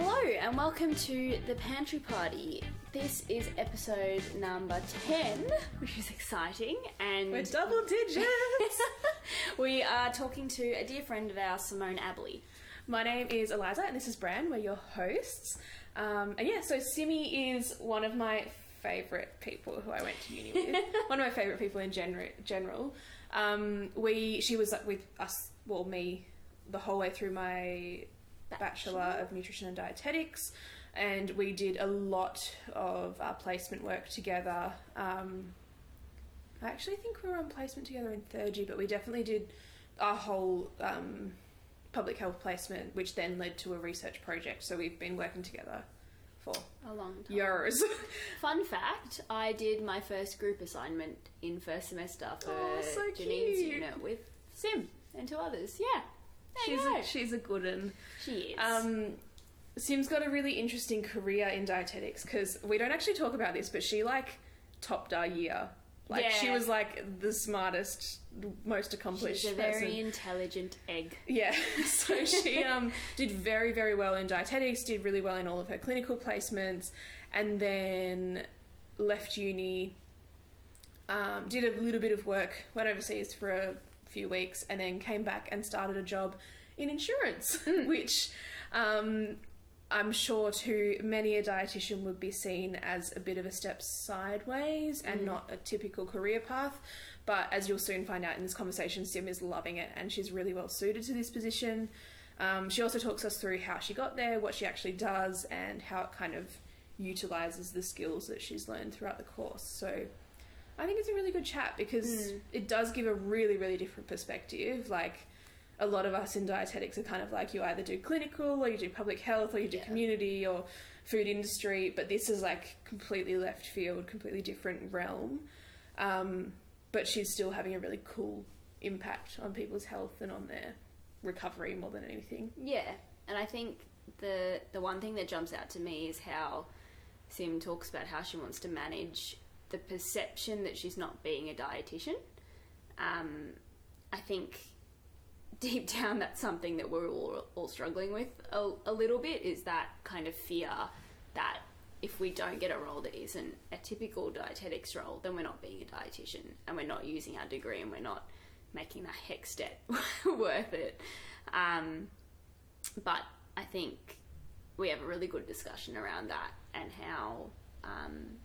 and welcome to the Pantry Party. This is episode number 10, which is exciting. And We're double digits. we are talking to a dear friend of ours, Simone Abley. My name is Eliza, and this is Bran. We're your hosts. Um, and yeah, so Simi is one of my favourite people who I went to uni with. one of my favourite people in gener- general. Um, we, she was with us, well, me, the whole way through my Bachelor of Nutrition and Dietetics, and we did a lot of uh, placement work together. Um, I actually think we were on placement together in third year, but we definitely did our whole um, public health placement, which then led to a research project. So we've been working together for A long time. years. Fun fact I did my first group assignment in first semester for Oh, so Janine's unit with Sim and two others. Yeah. There she's a, she's a good one. she is. Um, Sim's got a really interesting career in dietetics because we don't actually talk about this, but she like topped our year. Like Yeah. she was like the smartest, most accomplished. She's a very person. intelligent egg. Yeah, so she um, did very, very well in dietetics, did really well in all of her clinical placements, and then left uni, um, did a little bit of work, went overseas for a few weeks, and then came back and started a job in insurance, which um, I'm sure to many a dietitian would be seen as a bit of a step sideways and not a typical career path. But as you'll soon find out in this conversation, Sim is loving it and she's really well suited to this position. Um, she also talks us through how she got there, what she actually does, and how it kind of utilizes the skills that she's learned throughout the course. So I think it's a really good chat because it does give a really, really different perspective. Like, a lot of us in dietetics are kind of like you either do clinical or you do public health or you do Yeah. community or food industry, but this is like completely left field, completely different realm. Um, but she's still having a really cool impact on people's health and on their recovery more than anything. Yeah, and I think the the one thing that jumps out to me is how Sim talks about how she wants to manage the perception that she's not being a dietitian. Um, I think deep down that's something that we're all, all struggling with a, a little bit is that kind of fear that if we don't get a role that isn't a typical dietetics role, then we're not being a dietitian and we're not using our degree and we're not making that HECS debt worth it. Um, but I think we have a really good discussion around that and how um,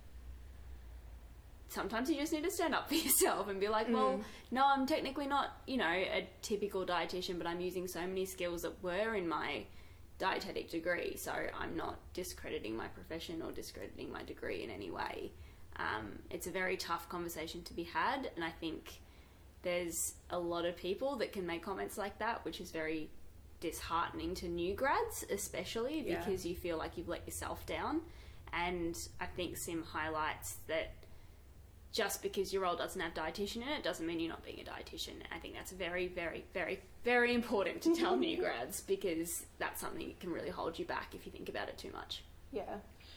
sometimes you just need to stand up for yourself and be like, well, no, I'm technically not, you know, a typical dietitian, but I'm using so many skills that were in my dietetic degree, so I'm not discrediting my profession or discrediting my degree in any way. Um, it's a very tough conversation to be had, and I think there's a lot of people that can make comments like that, which is very disheartening to new grads, especially Yeah. because you feel like you've let yourself down. And I think Sim highlights that just because your role doesn't have dietitian in it doesn't mean you're not being a dietitian. I think that's very, very, very, very important to tell new grads because that's something that can really hold you back if you think about it too much. Yeah.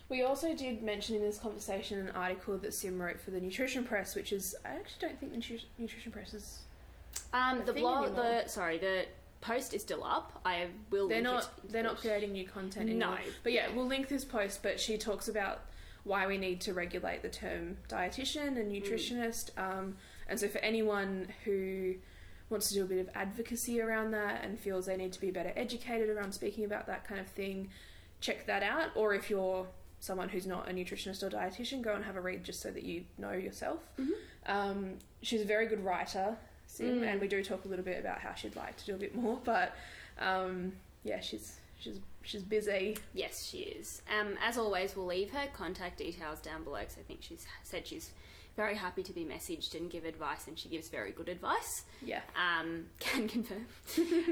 We also did mention in this conversation an article that Sim wrote for the Nutrition Press, which is I actually don't think the Nutri- Nutrition Press is. Um, the blog, anymore. the sorry, the post is still up. I will. They're link not. it They're not creating new content anymore. No. But yeah, we'll link this post. But she talks about why we need to regulate the term dietitian and nutritionist. Um, and so for anyone who wants to do a bit of advocacy around that and feels they need to be better educated around speaking about that kind of thing, check that out. Or if you're someone who's not a nutritionist or dietitian, go and have a read just so that you know yourself. Um, she's a very good writer, Sim, and we do talk a little bit about how she'd like to do a bit more. But um, yeah, she's she's she's busy. Yes, she is. Um, as always, we'll leave her contact details down below because I think she's said she's very happy to be messaged and give advice, and she gives very good advice. Yeah. Um, can confirm.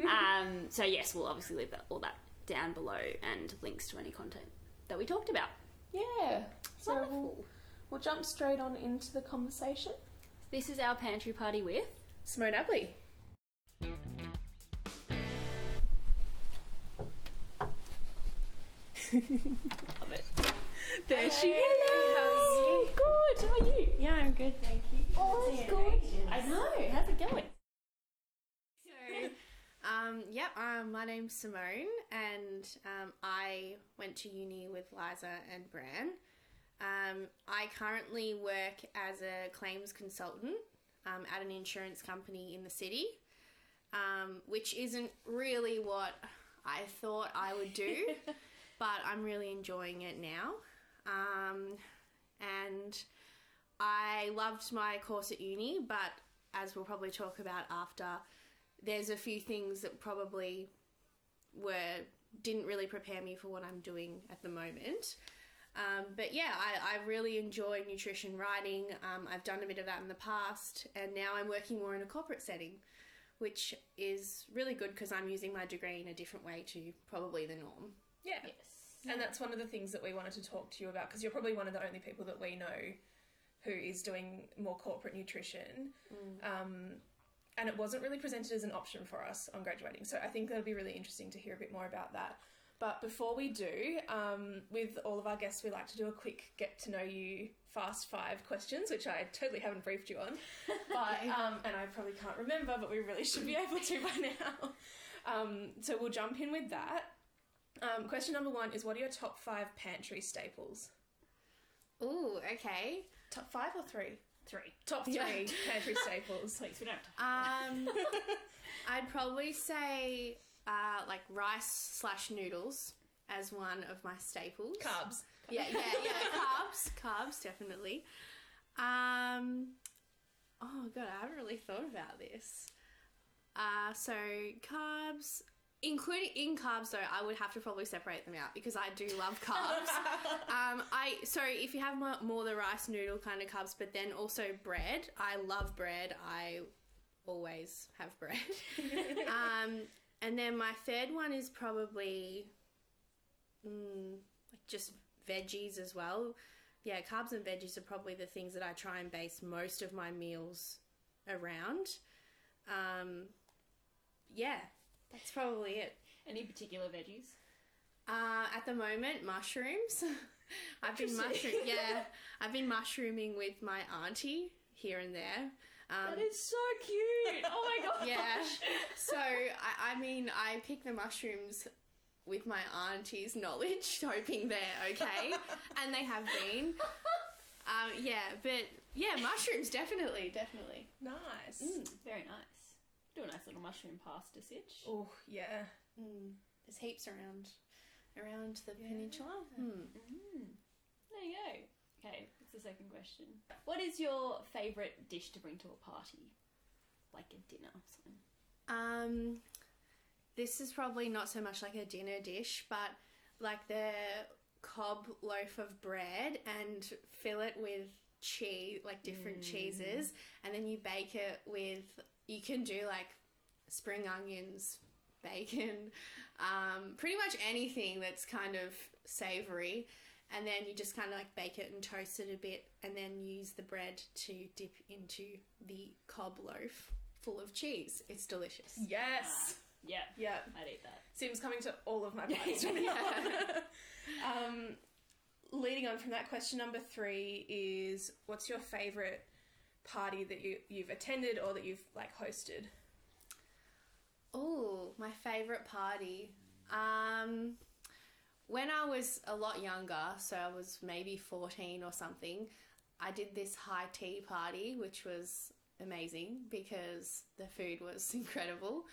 um, so yes, we'll obviously leave that, all that down below and links to any content that we talked about. Yeah. So Wonderful. we'll, we'll jump straight on into the conversation. This is our pantry party with. Simone Abley. Love it. There she Hello. is. Good. How are you? Yeah, I'm good, thank you. Oh, that's good. I know. How's it going? So, um, yep, um, my name's Simone, and um, I went to uni with Liza and Bran. Um, I currently work as a claims consultant um, at an insurance company in the city, um, which isn't really what I thought I would do, but I'm really enjoying it now. Um, and I loved my course at uni, but as we'll probably talk about after, there's a few things that probably were didn't really prepare me for what I'm doing at the moment. Um, but yeah, I, I really enjoy nutrition writing. Um, I've done a bit of that in the past, and now I'm working more in a corporate setting, which is really good because I'm using my degree in a different way to probably the norm. Yeah. Yes. And that's one of the things that we wanted to talk to you about because you're probably one of the only people that we know who is doing more corporate nutrition. Um, and it wasn't really presented as an option for us on graduating. So I think that'll be really interesting to hear a bit more about that. But before we do, um, with all of our guests, we like to do a quick get to know you fast five questions, which I totally haven't briefed you on. But, um, and I probably can't remember, but we really should be able to by now. Um, so we'll jump in with that. Um, question number one is What are your top five pantry staples? Ooh, okay. Top five or three? Three. Top three Yeah. pantry staples. Please, we don't have time. Um, I'd probably say uh, like rice slash noodles as one of my staples. Carbs. Yeah, yeah, yeah. carbs, carbs, definitely. Um, oh god, I haven't really thought about this. Uh, so carbs, including in carbs though, I would have to probably separate them out because I do love carbs. um, I so if you have more, more the rice noodle kind of carbs, but then also bread. I love bread. I always have bread. um, and then my third one is probably mm, like just veggies as well. Yeah, carbs and veggies are probably the things that I try and base most of my meals around. Um, yeah, that's probably it. Any particular veggies? Uh, at the moment, mushrooms. I've been mushroom. Yeah, I've been mushrooming with my auntie here and there. Um, That is so cute. Oh my god. yeah. So I, I mean, I pick the mushrooms with my auntie's knowledge, hoping they're okay, and they have been. Um, yeah, but yeah, mushrooms definitely, definitely. Nice. Very nice. Do a nice little mushroom pasta sitch. Oh, yeah. Mm, there's heaps around around the peninsula. Hmm. Mm. There you go. Okay, that's the second question. What is your favourite dish to bring to a party? Like a dinner or something. Um, this is probably not so much like a dinner dish, but like the cob loaf of bread and fill it with cheese, like different cheeses, and then you bake it with. You can do like spring onions, bacon, um, pretty much anything that's kind of savory. And then you just kind of like bake it and toast it a bit, and then use the bread to dip into the cob loaf full of cheese. It's delicious. Yes. Yeah, Yeah. I'd eat that. Sim's coming to all of my parties from now on. um, leading on from that, question number three is what's your favourite party that you, you've attended or that you've like hosted? Oh, my favorite party. Um, when I was a lot younger, so I was maybe 14 or something, I did this high tea party, which was amazing because the food was incredible.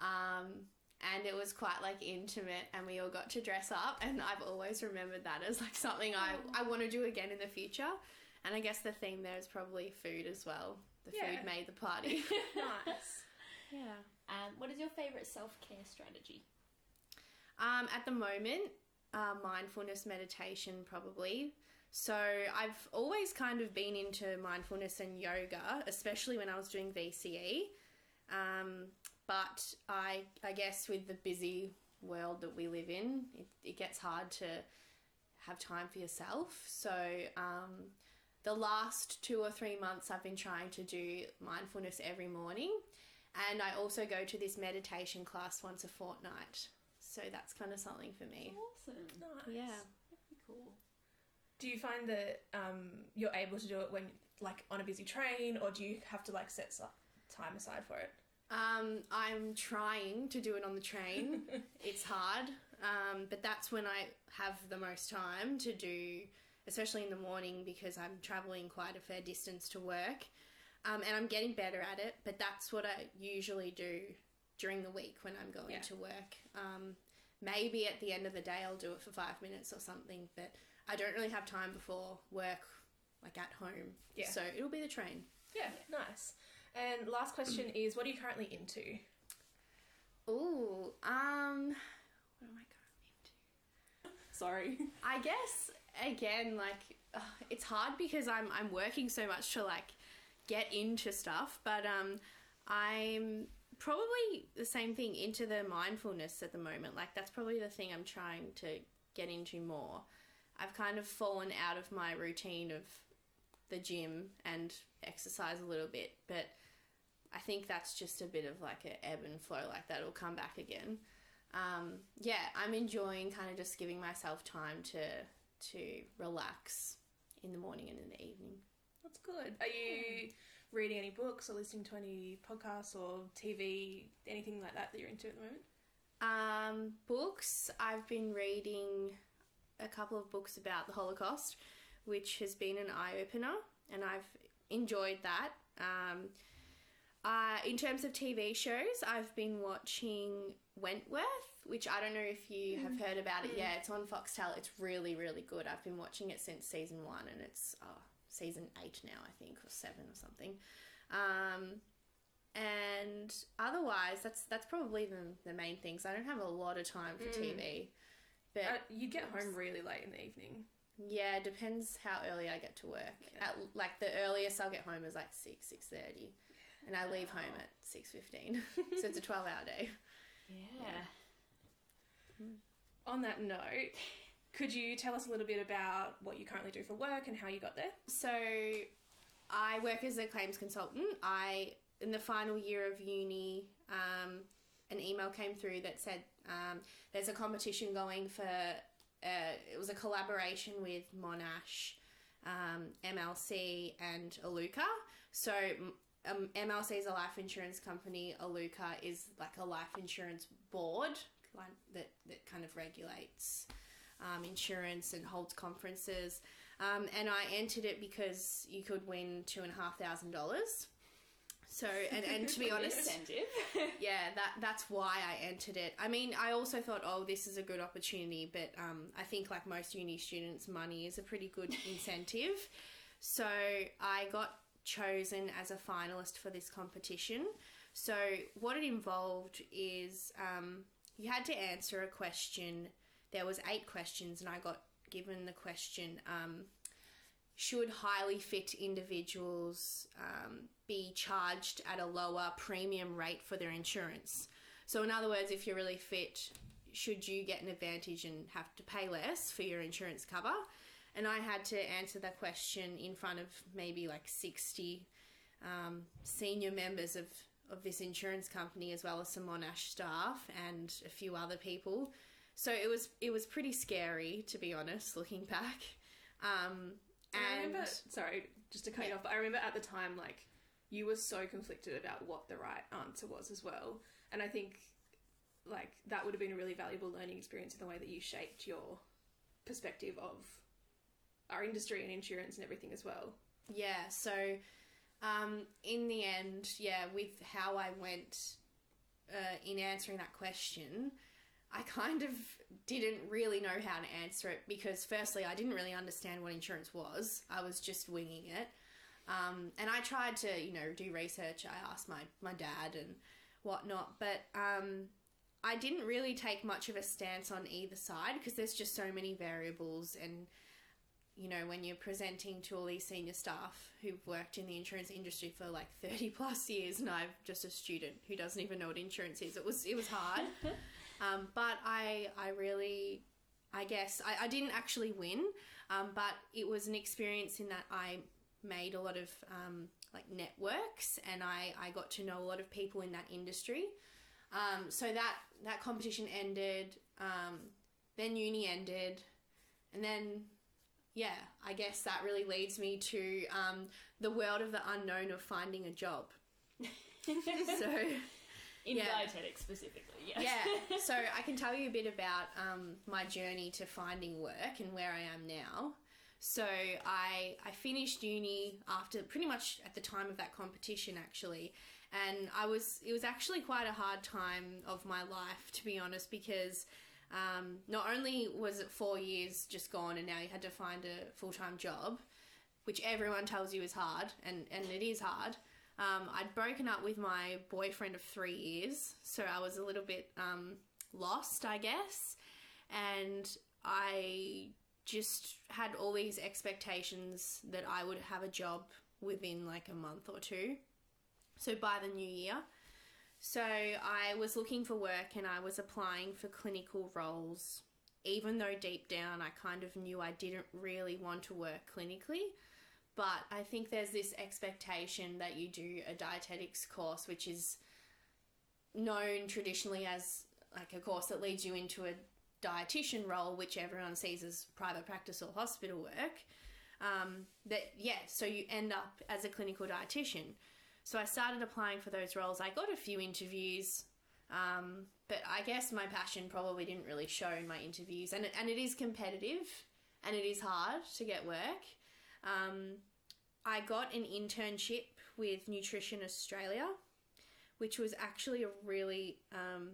Um, and it was quite like intimate and we all got to dress up and I've always remembered that as like something I, I want to do again in the future. And I guess the theme there is probably food as well. The Yeah. food made the party. Nice. yeah. Um, what is your favourite self care strategy? Um, at the moment, uh, mindfulness meditation probably. So I've always kind of been into mindfulness and yoga, especially when I was doing VCE. Um, but I, I guess with the busy world that we live in, it, it gets hard to have time for yourself. So um, the last two or three months, I've been trying to do mindfulness every morning. And I also go to this meditation class once a fortnight. So that's kind of something for me. Awesome. Nice. Yeah. Very cool. Do you find that um, you're able to do it when like on a busy train or do you have to like set time aside for it? Um, I'm trying to do it on the train. it's hard, um, but that's when I have the most time to do, especially in the morning because I'm traveling quite a fair distance to work, um, and I'm getting better at it. But that's what I usually do during the week when I'm going Yeah. to work. Um, maybe at the end of the day I'll do it for five minutes or something, but I don't really have time before work, like at home. Yeah. So it'll be the train. Yeah, nice. And last question is, what are you currently into? Ooh, um, what am I currently into? Sorry. I guess again, like it's hard because I'm I'm working so much to like get into stuff, but um, I'm probably the same thing into the mindfulness at the moment. Like that's probably the thing I'm trying to get into more. I've kind of fallen out of my routine of the gym and exercise a little bit, but I think that's just a bit of like an ebb and flow. Like that'll come back again. Um, yeah, I'm enjoying kind of just giving myself time to to relax in the morning and in the evening. That's good. Are you reading any books or listening to any podcasts or TV, anything like that that you're into at the moment? Um, books. I've been reading a couple of books about the Holocaust, which has been an eye opener, and I've enjoyed that. Um, uh, in terms of TV shows, I've been watching Wentworth, which I don't know if you have heard about it. Yeah, it's on Foxtel. It's really, really good. I've been watching it since season one, and it's oh, season eight now, I think, or seven or something. Um, and otherwise, that's that's probably the, the main things. I don't have a lot of time for TV, but Uh, you get home really late in the evening. yeah, it depends how early I get to work. At, like the earliest I'll get home is like six six thirty, and I leave home at six fifteen. so it's a twelve hour day. Yeah. On that note, could you tell us a little bit about what you currently do for work and how you got there? So I work as a claims consultant. I in the final year of uni, um, an email came through that said um, there's a competition going for. Uh, it was a collaboration with Monash, um, MLC, and ALUCA. So um, MLC is a life insurance company. ALUCA is like a life insurance board that that kind of regulates um, insurance and holds conferences. Um, and I entered it because you could win two and a half thousand dollars. So, and, and to be honest, yeah, that that's why I entered it. I mean, I also thought, oh, this is a good opportunity, but um, I think like most uni students, money is a pretty good incentive. So I got chosen as a finalist for this competition. So what it involved is um, you had to answer a question. There was eight questions, and I got given the question. Um, should highly fit individuals um, be charged at a lower premium rate for their insurance? So, in other words, if you're really fit, should you get an advantage and have to pay less for your insurance cover? And I had to answer that question in front of maybe like 60 um, senior members of, of this insurance company, as well as some Monash staff and a few other people. So it was it was pretty scary, to be honest, looking back. Um, I and remember, sorry, just to cut you off, but I remember at the time, like, you were so conflicted about what the right answer was as well. And I think, like, that would have been a really valuable learning experience in the way that you shaped your perspective of our industry and insurance and everything as well. Yeah, so um, in the end, yeah, with how I went uh, in answering that question, I kind of didn't really know how to answer it because, firstly, I didn't really understand what insurance was. I was just winging it. Um, and I tried to, you know, do research. I asked my, my dad and whatnot, but um, I didn't really take much of a stance on either side because there's just so many variables and you know, when you're presenting to all these senior staff who've worked in the insurance industry for like 30 plus years and I'm just a student who doesn't even know what insurance is. It was it was hard. um, but I I really I guess I, I didn't actually win, um, but it was an experience in that I made a lot of um, like networks and I, I got to know a lot of people in that industry. Um, so that that competition ended, um, then uni ended, and then yeah, I guess that really leads me to um, the world of the unknown of finding a job. so In Yeah. dietetics specifically, yes. yeah. So I can tell you a bit about um, my journey to finding work and where I am now. So I I finished uni after pretty much at the time of that competition actually, and I was it was actually quite a hard time of my life to be honest because. Um, not only was it four years just gone and now you had to find a full-time job which everyone tells you is hard and, and it is hard um, I'd broken up with my boyfriend of three years, so I was a little bit um, lost, I guess. And I just had all these expectations that I would have a job within like a month or two. So by the new year. So I was looking for work and I was applying for clinical roles, even though deep down I kind of knew I didn't really want to work clinically but I think there's this expectation that you do a dietetics course, which is known traditionally as like a course that leads you into a dietitian role, which everyone sees as private practice or hospital work. Um, that yeah, so you end up as a clinical dietitian. So I started applying for those roles. I got a few interviews, um, but I guess my passion probably didn't really show in my interviews, and and it is competitive, and it is hard to get work. Um, I got an internship with Nutrition Australia, which was actually a really um,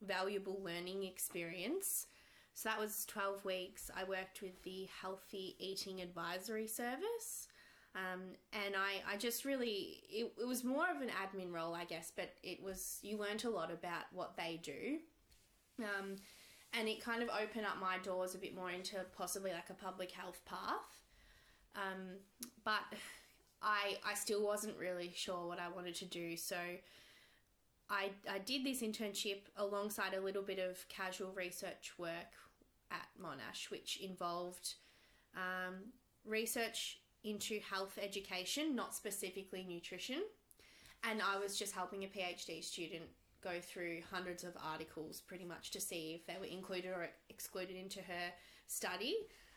valuable learning experience. So that was 12 weeks. I worked with the Healthy Eating Advisory Service. Um, and I, I just really, it, it was more of an admin role, I guess, but it was, you learnt a lot about what they do. Um, and it kind of opened up my doors a bit more into possibly like a public health path. Um, but I I still wasn't really sure what I wanted to do, so I I did this internship alongside a little bit of casual research work at Monash, which involved um, research into health education, not specifically nutrition, and I was just helping a PhD student go through hundreds of articles pretty much to see if they were included or excluded into her study.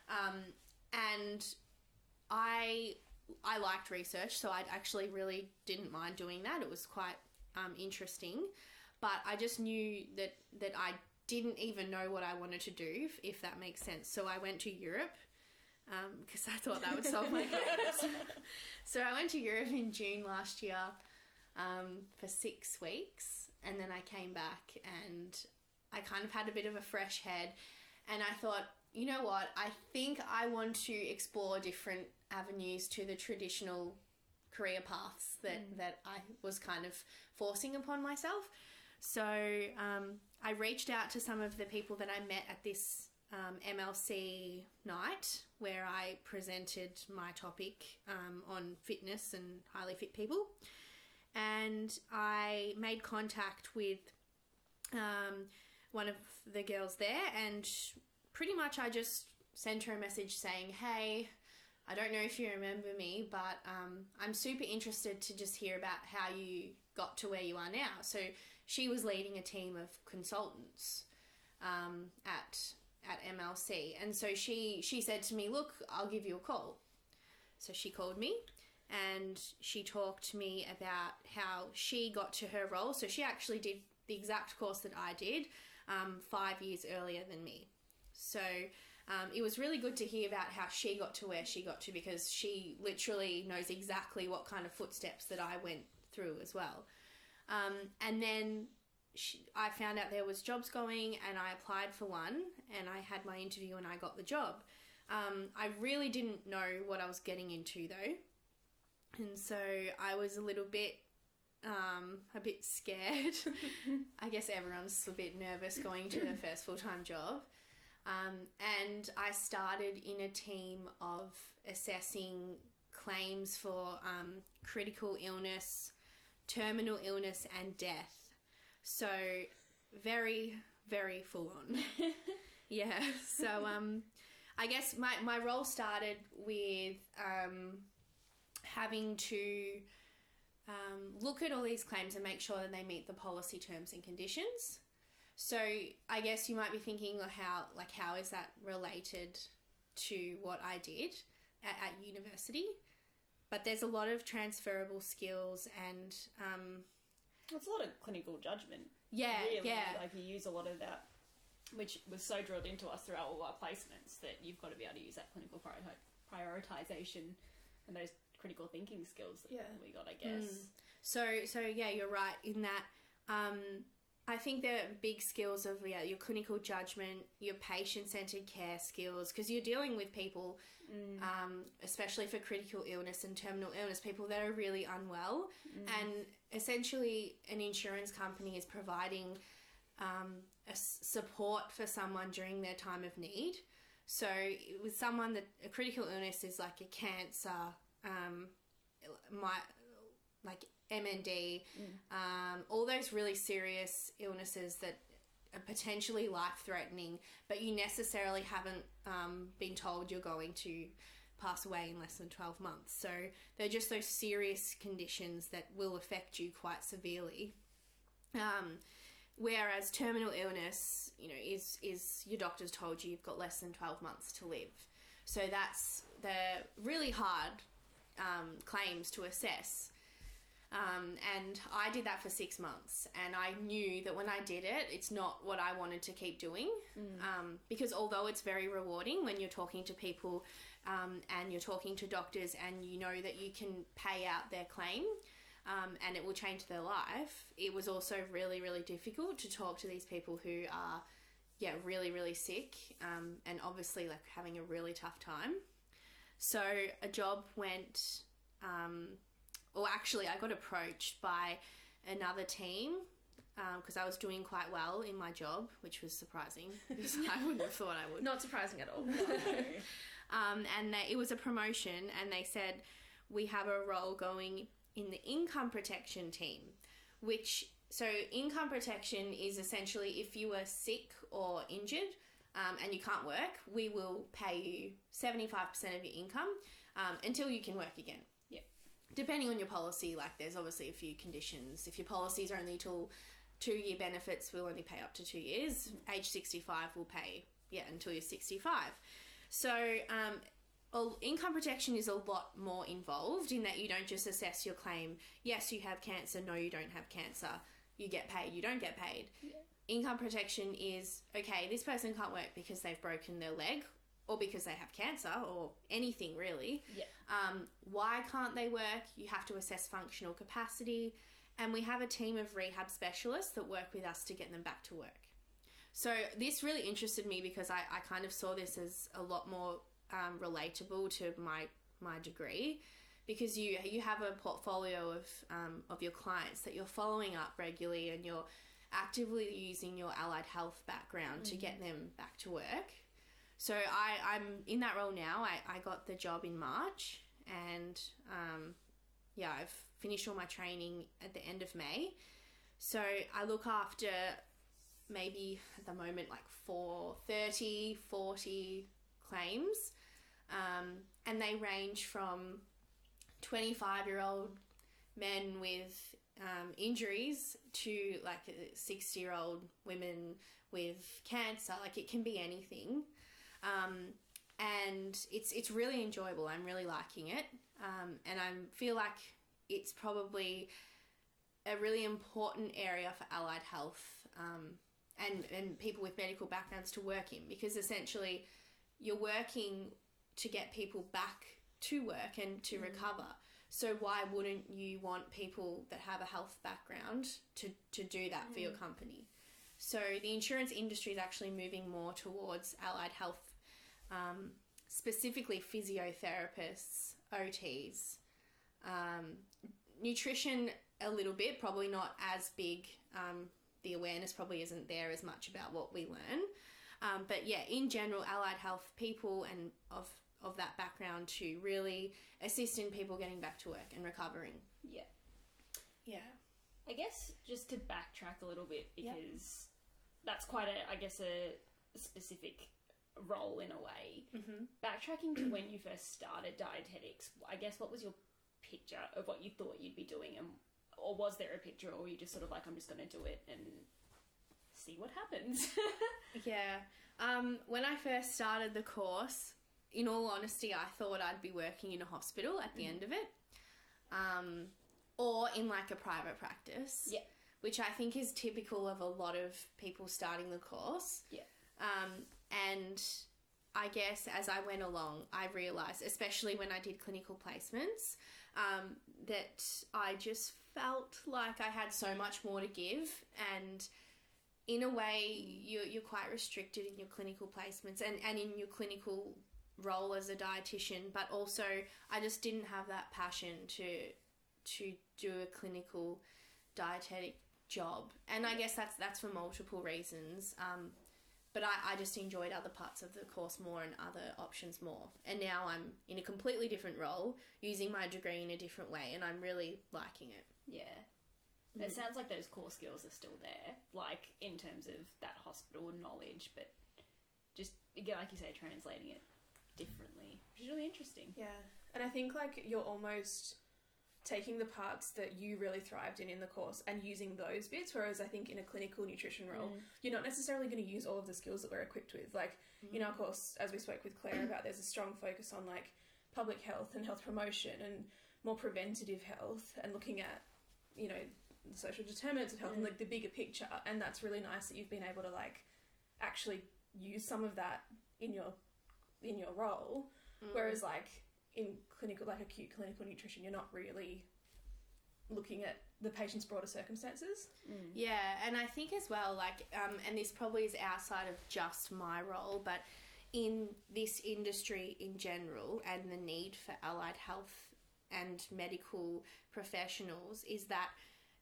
Um, and I I liked research, so I actually really didn't mind doing that. It was quite um, interesting, but I just knew that that I didn't even know what I wanted to do, if, if that makes sense. So I went to Europe because I thought that would solve my problems. so I went to Europe in June last year um, for six weeks, and then I came back and I kind of had a bit of a fresh head, and I thought, you know what? I think I want to explore different avenues to the traditional career paths that, that I was kind of forcing upon myself. So um, I reached out to some of the people that I met at this um, MLC night where I presented my topic um, on fitness and highly fit people. And I made contact with um, one of the girls there, and pretty much I just sent her a message saying, Hey, I don't know if you remember me, but um, I'm super interested to just hear about how you got to where you are now. So she was leading a team of consultants um, at at MLC, and so she she said to me, "Look, I'll give you a call." So she called me, and she talked to me about how she got to her role. So she actually did the exact course that I did um, five years earlier than me. So um, it was really good to hear about how she got to where she got to because she literally knows exactly what kind of footsteps that I went through as well. Um, and then she, I found out there was jobs going, and I applied for one, and I had my interview, and I got the job. Um, I really didn't know what I was getting into though, and so I was a little bit um, a bit scared. I guess everyone's a bit nervous going to their first full time job. Um, and I started in a team of assessing claims for um, critical illness, terminal illness, and death. So, very, very full on. yeah. So, um, I guess my, my role started with um, having to um, look at all these claims and make sure that they meet the policy terms and conditions. So I guess you might be thinking how like how is that related to what I did at, at university? But there's a lot of transferable skills and it's a lot of clinical judgment. Yeah, really. yeah. Like you use a lot of that, which was so drilled into us throughout all our placements that you've got to be able to use that clinical priori- prioritization and those critical thinking skills that Yeah. we got, I guess. So, so yeah, you're right in that. Um, I think the big skills of yeah, your clinical judgment, your patient-centered care skills, because you're dealing with people, um, especially for critical illness and terminal illness, people that are really unwell, and essentially, an insurance company is providing um, a support for someone during their time of need. So, with someone that a critical illness is like a cancer, um, my like MND, um, all those really serious illnesses that are potentially life threatening, but you necessarily haven't um, been told you're going to pass away in less than 12 months. So they're just those serious conditions that will affect you quite severely. Um, whereas terminal illness, you know, is is your doctor's told you you've got less than 12 months to live. So that's the really hard um, claims to assess. Um, and I did that for six months, and I knew that when I did it, it's not what I wanted to keep doing. Um, because although it's very rewarding when you're talking to people um, and you're talking to doctors, and you know that you can pay out their claim um, and it will change their life, it was also really, really difficult to talk to these people who are, yeah, really, really sick um, and obviously like having a really tough time. So a job went, um, or actually, I got approached by another team because I was doing quite well in my job, which was surprising because I wouldn't have thought I would. Not surprising at all. Um, and they, it was a promotion, and they said we have a role going in the income protection team, which so income protection is essentially if you are sick or injured um, and you can't work, we will pay you seventy five percent of your income um, until you can work again. Yeah. Depending on your policy, like there's obviously a few conditions. If your policy's only till two year benefits, we'll only pay up to two years. Age sixty five will pay yeah until you're sixty five. So, um, income protection is a lot more involved in that you don't just assess your claim. Yes, you have cancer. No, you don't have cancer. You get paid. You don't get paid. Income protection is okay. This person can't work because they've broken their leg, or because they have cancer, or anything really. Yeah. Um, why can't they work? You have to assess functional capacity, and we have a team of rehab specialists that work with us to get them back to work. So this really interested me because I, I kind of saw this as a lot more um, relatable to my my degree because you you have a portfolio of um, of your clients that you're following up regularly and you're actively using your allied health background to get them back to work. So I, I'm in that role now. I, I got the job in March and um, yeah, I've finished all my training at the end of May. So I look after maybe at the moment like for 30, 40 claims. Um, and they range from 25 year old men with um, injuries to like 60 year old women with cancer. Like it can be anything. Um, and it's it's really enjoyable. I'm really liking it, um, and I feel like it's probably a really important area for allied health um, and and people with medical backgrounds to work in because essentially you're working to get people back to work and to recover. So why wouldn't you want people that have a health background to, to do that for your company? So the insurance industry is actually moving more towards allied health, um, specifically physiotherapists, OTs, um, nutrition a little bit, probably not as big. Um, the awareness probably isn't there as much about what we learn. Um, but yeah, in general, allied health people and of of that background to really assist in people getting back to work and recovering. Yeah. Yeah. I guess just to backtrack a little bit Yep. because that's quite a, I guess, a specific role in a way. Mm-hmm. Backtracking to when you first started dietetics, I guess what was your picture of what you thought you'd be doing, and or was there a picture, or were you just sort of like, I'm just going to do it and see what happens? Yeah. Um, when I first started the course, in all honesty, I thought I'd be working in a hospital at the end of it, um, or in like a private practice. Yeah. which I think is typical of a lot of people starting the course. Yeah. Um, and I guess as I went along, I realized, especially when I did clinical placements, um, that I just felt like I had so much more to give. And in a way, you're, you're quite restricted in your clinical placements and, and in your clinical role as a dietitian. But also, I just didn't have that passion to to do a clinical dietetic job. And I guess that's that's for multiple reasons. Um, but I, I just enjoyed other parts of the course more and other options more. And now I'm in a completely different role, using my degree in a different way, and I'm really liking it. Yeah. It mm-hmm. sounds like those core skills are still there, like in terms of that hospital knowledge, but just again, like you say, translating it differently, which is really interesting. Yeah, and I think like you're almost taking the parts that you really thrived in in the course and using those bits. Whereas I think in a clinical nutrition role, mm. you're not necessarily going to use all of the skills that we're equipped with. Like in mm. our course, as we spoke with Claire about, there's a strong focus on like public health and health promotion and more preventative health and looking at you know the social determinants of health and like the bigger picture. And that's really nice that you've been able to like actually use some of that in your in your role. Whereas like in clinical like acute clinical nutrition, you're not really looking at the patient's broader circumstances. Yeah, and I think as well, like, um, and this probably is outside of just my role, but in this industry in general and the need for allied health and medical professionals is that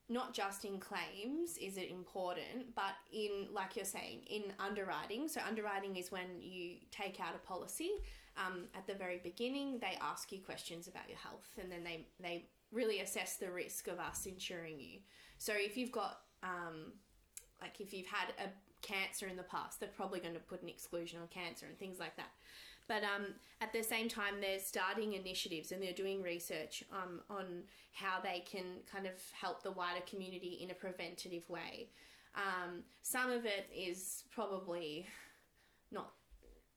not just in claims is it important, but in, like you're saying, in underwriting. So, underwriting is when you take out a policy. Um, at the very beginning, they ask you questions about your health and then they, they really assess the risk of us insuring you. So, if you've got, um, like, if you've had a cancer in the past, they're probably going to put an exclusion on cancer and things like that. But um, at the same time, they're starting initiatives and they're doing research um, on how they can kind of help the wider community in a preventative way. Um, some of it is probably not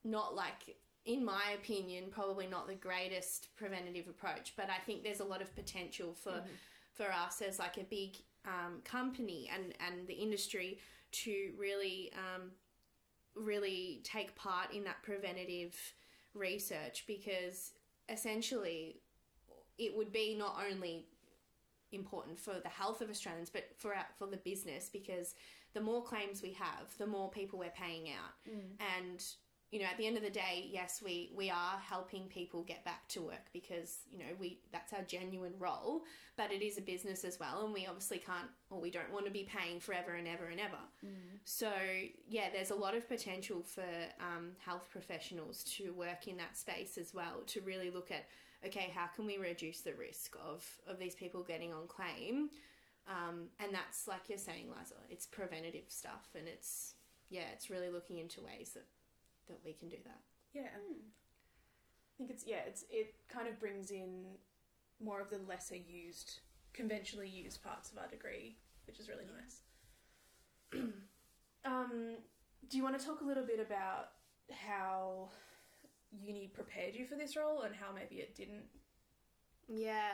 not like in my opinion probably not the greatest preventative approach but i think there's a lot of potential for for us as like a big um, company and and the industry to really um, really take part in that preventative research because essentially it would be not only important for the health of Australians but for our, for the business because the more claims we have the more people we're paying out. Mm. And you know at the end of the day yes we we are helping people get back to work because you know we that's our genuine role but it is a business as well and we obviously can't or we don't want to be paying forever and ever and ever. So yeah there's a lot of potential for um, health professionals to work in that space as well to really look at okay how can we reduce the risk of of these people getting on claim? Um, and that's like you're saying liza it's preventative stuff and it's yeah it's really looking into ways that that we can do that Yeah. I think it's yeah, it's it kind of brings in more of the lesser used, conventionally used parts of our degree, which is really nice. um, do you want to talk a little bit about how uni prepared you for this role and how maybe it didn't? Yeah.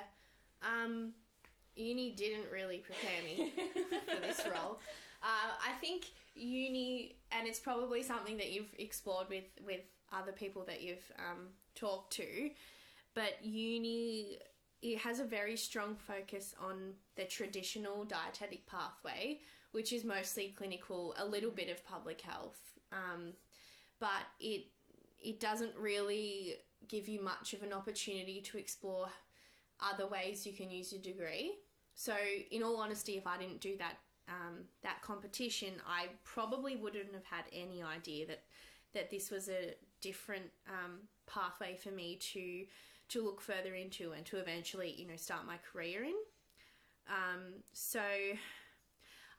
Um, uni didn't really prepare me for this role. Uh, I think uni, and it's probably something that you've explored with, with other people that you've um, talked to, but uni it has a very strong focus on the traditional dietetic pathway, which is mostly clinical, a little bit of public health, um, but it it doesn't really give you much of an opportunity to explore other ways you can use your degree. So, in all honesty, if I didn't do that um, that competition, I probably wouldn't have had any idea that that this was a different um, pathway for me to to look further into and to eventually, you know, start my career in. Um, so,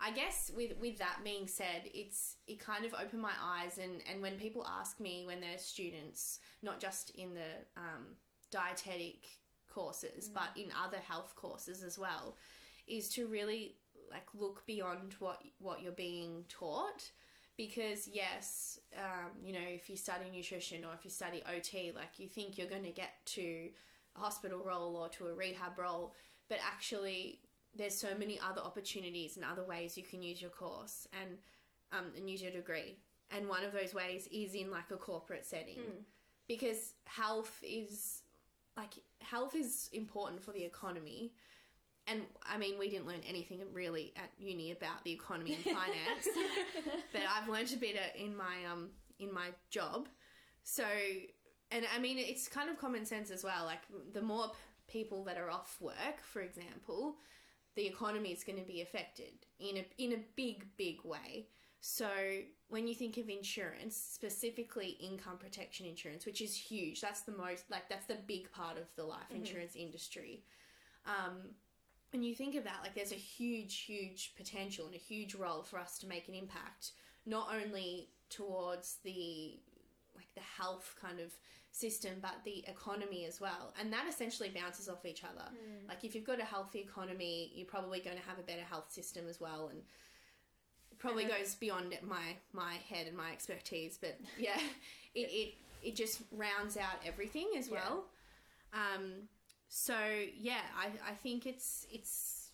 I guess with with that being said, it's it kind of opened my eyes and and when people ask me when they're students, not just in the um, dietetic courses, but in other health courses as well, is to really like look beyond what what you're being taught because yes um, you know if you study nutrition or if you study ot like you think you're going to get to a hospital role or to a rehab role but actually there's so many other opportunities and other ways you can use your course and um, and use your degree. And one of those ways is in like a corporate setting, because health is like health is important for the economy. And I mean, we didn't learn anything really at uni about the economy and finance, but I've learned a bit in my um in my job. So, and I mean, it's kind of common sense as well. Like, the more p- people that are off work, for example, the economy is going to be affected in a in a big, big way. So, when you think of insurance, specifically income protection insurance, which is huge, that's the most like that's the big part of the life insurance industry. Um, when you think of that, like there's a huge, huge potential and a huge role for us to make an impact, not only towards the like the health kind of system, but the economy as well. And that essentially bounces off each other. Like if you've got a healthy economy, you're probably going to have a better health system as well. And it probably And goes beyond my my head and my expertise, but yeah, it it, it just rounds out everything as Yeah. well. Um, so yeah, I, I think it's it's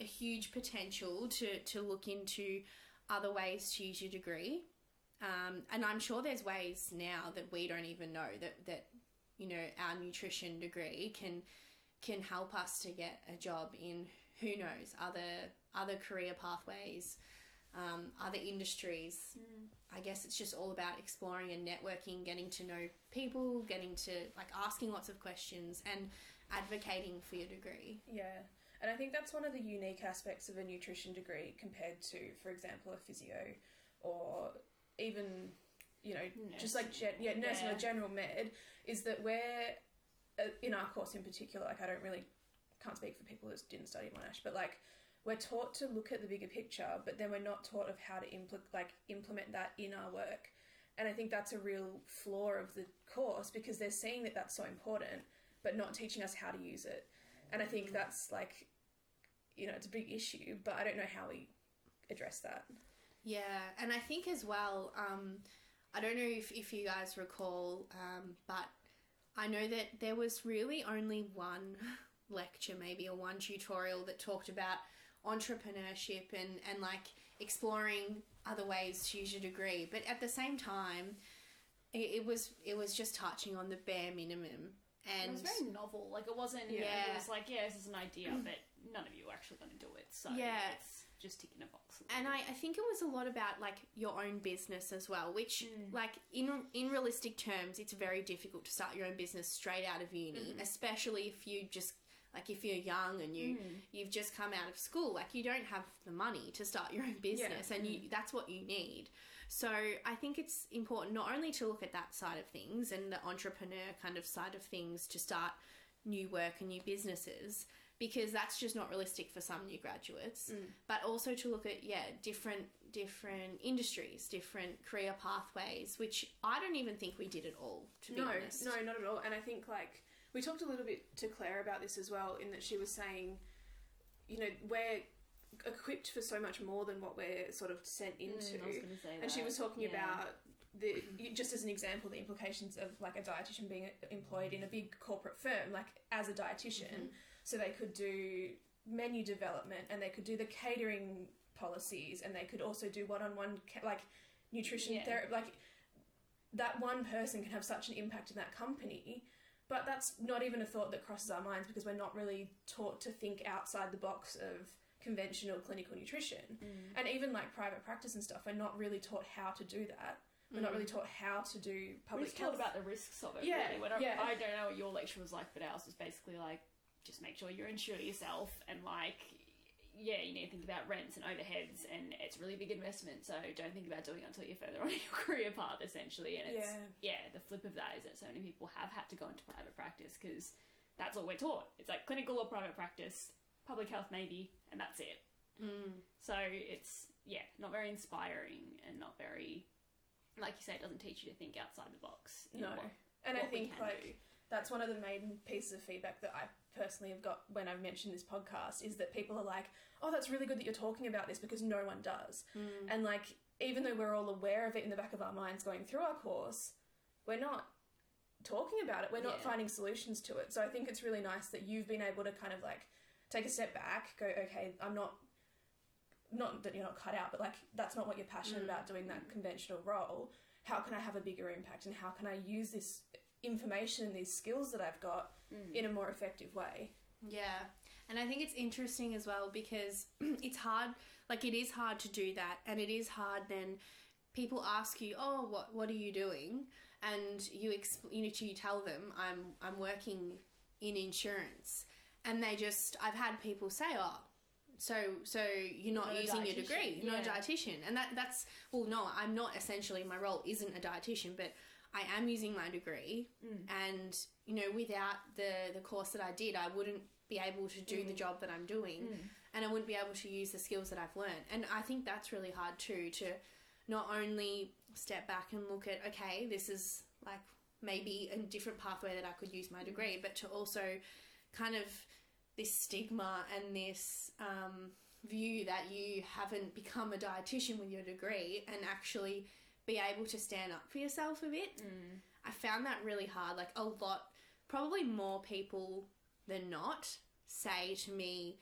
a huge potential to to look into other ways to use your degree. Um, and I'm sure there's ways now that we don't even know that that you know our nutrition degree can can help us to get a job in who knows other other career pathways, um, other industries. I guess it's just all about exploring and networking, getting to know people, getting to like asking lots of questions and advocating for your degree. Yeah, and I think that's one of the unique aspects of a nutrition degree compared to, for example, a physio or even, you know, just like gen- yeah, nursing Yeah. or general med, is that we're uh, in our course in particular. Like, I don't really can't speak for people that didn't study Monash, but like we're taught to look at the bigger picture, but then we're not taught of how to impl- like implement that in our work. And I think that's a real flaw of the course because they're seeing that that's so important, but not teaching us how to use it. And I think that's like, you know, it's a big issue, but I don't know how we address that. Yeah, and I think as well, um, I don't know if, if you guys recall, um, but I know that there was really only one lecture, maybe, or one tutorial that talked about entrepreneurship and, and like exploring other ways to use your degree. But at the same time, it, it was it was just touching on the bare minimum. It And was very novel. Like it wasn't. Yeah. It was like, yeah, this is an idea, but none of you are actually going to do it. So Yeah. it's just ticking a box. and I, I think it was a lot about like your own business as well which Mm. like in in realistic terms it's very difficult to start your own business straight out of uni Mm-hmm. especially if you just like if you're young and you Mm. you've just come out of school like you don't have the money to start your own business and Mm. you that's what you need so i think it's important not only to look at that side of things and the entrepreneur kind of side of things to start new work and new businesses because that's just not realistic for some new graduates mm. but also to look at yeah different different industries different career pathways which i don't even think we did at all to be no, honest no, not at all. And I think like we talked a little bit to Claire about this as well, in that she was saying, you know, we're equipped for so much more than what we're sort of sent into. Mm, I was going to and she was talking Yeah. about the just as an example the implications of like a dietitian being employed in a big corporate firm like as a dietitian Mm-hmm. so they could do menu development and they could do the catering policies and they could also do one-on-one ca- like nutrition Yeah. therapy like that one person can have such an impact in that company but that's not even a thought that crosses our minds because we're not really taught to think outside the box of conventional clinical nutrition Mm. and even like private practice and stuff we're not really taught how to do that we're not really taught how to do public We've health thought about the risks of it. Yeah, really. Yeah. I don't know what your lecture was like, but ours was basically like, just make sure you insure yourself and like, yeah, you need to think about rents and overheads, and it's a really big investment. So don't think about doing it until you're further on in your career path, essentially. And it's Yeah. yeah, the flip of that is that so many people have had to go into private practice because that's all we're taught. It's like clinical or private practice, public health maybe, and that's it. Mm. So it's yeah, not very inspiring and not very, like you say, it doesn't teach you to think outside the box. No. what- and I what we think like do. that's one of the main pieces of feedback that I personally have got when I've mentioned this podcast is that people are like, "Oh, that's really good that you're talking about this because no one does." And like even though we're all aware of it in the back of our minds going through our course, we're not talking about it. We're not Yeah. finding solutions to it. So I think it's really nice that you've been able to kind of like take a step back, go, okay, I'm not, not that you're not cut out, but like that's not what you're passionate mm. about doing that mm. conventional role. How can I have a bigger impact and how can I use this information, and these skills that I've got mm. in a more effective way? Yeah. And I think it's interesting as well because it's hard, like it is hard to do that. And it is hard then people ask you, oh, what, what are you doing? And you, exp- you, know, you tell them, I'm, I'm working in insurance. And they just, I've had people say, oh, so so you're not, Not using your degree, you're not a dietitian. And that, that's, well, no, I'm not essentially, my role isn't a dietitian, but I am using my degree. And, you know, without the, the course that I did, I wouldn't be able to do the job that I'm doing and I wouldn't be able to use the skills that I've learned. And I think that's really hard too to not only step back and look at, okay, this is like maybe a different pathway that I could use my degree, but to also kind of this stigma and this um, view that you haven't become a dietitian with your degree and actually be able to stand up for yourself a bit. I found that really hard. Like a lot, probably more people than not say to me,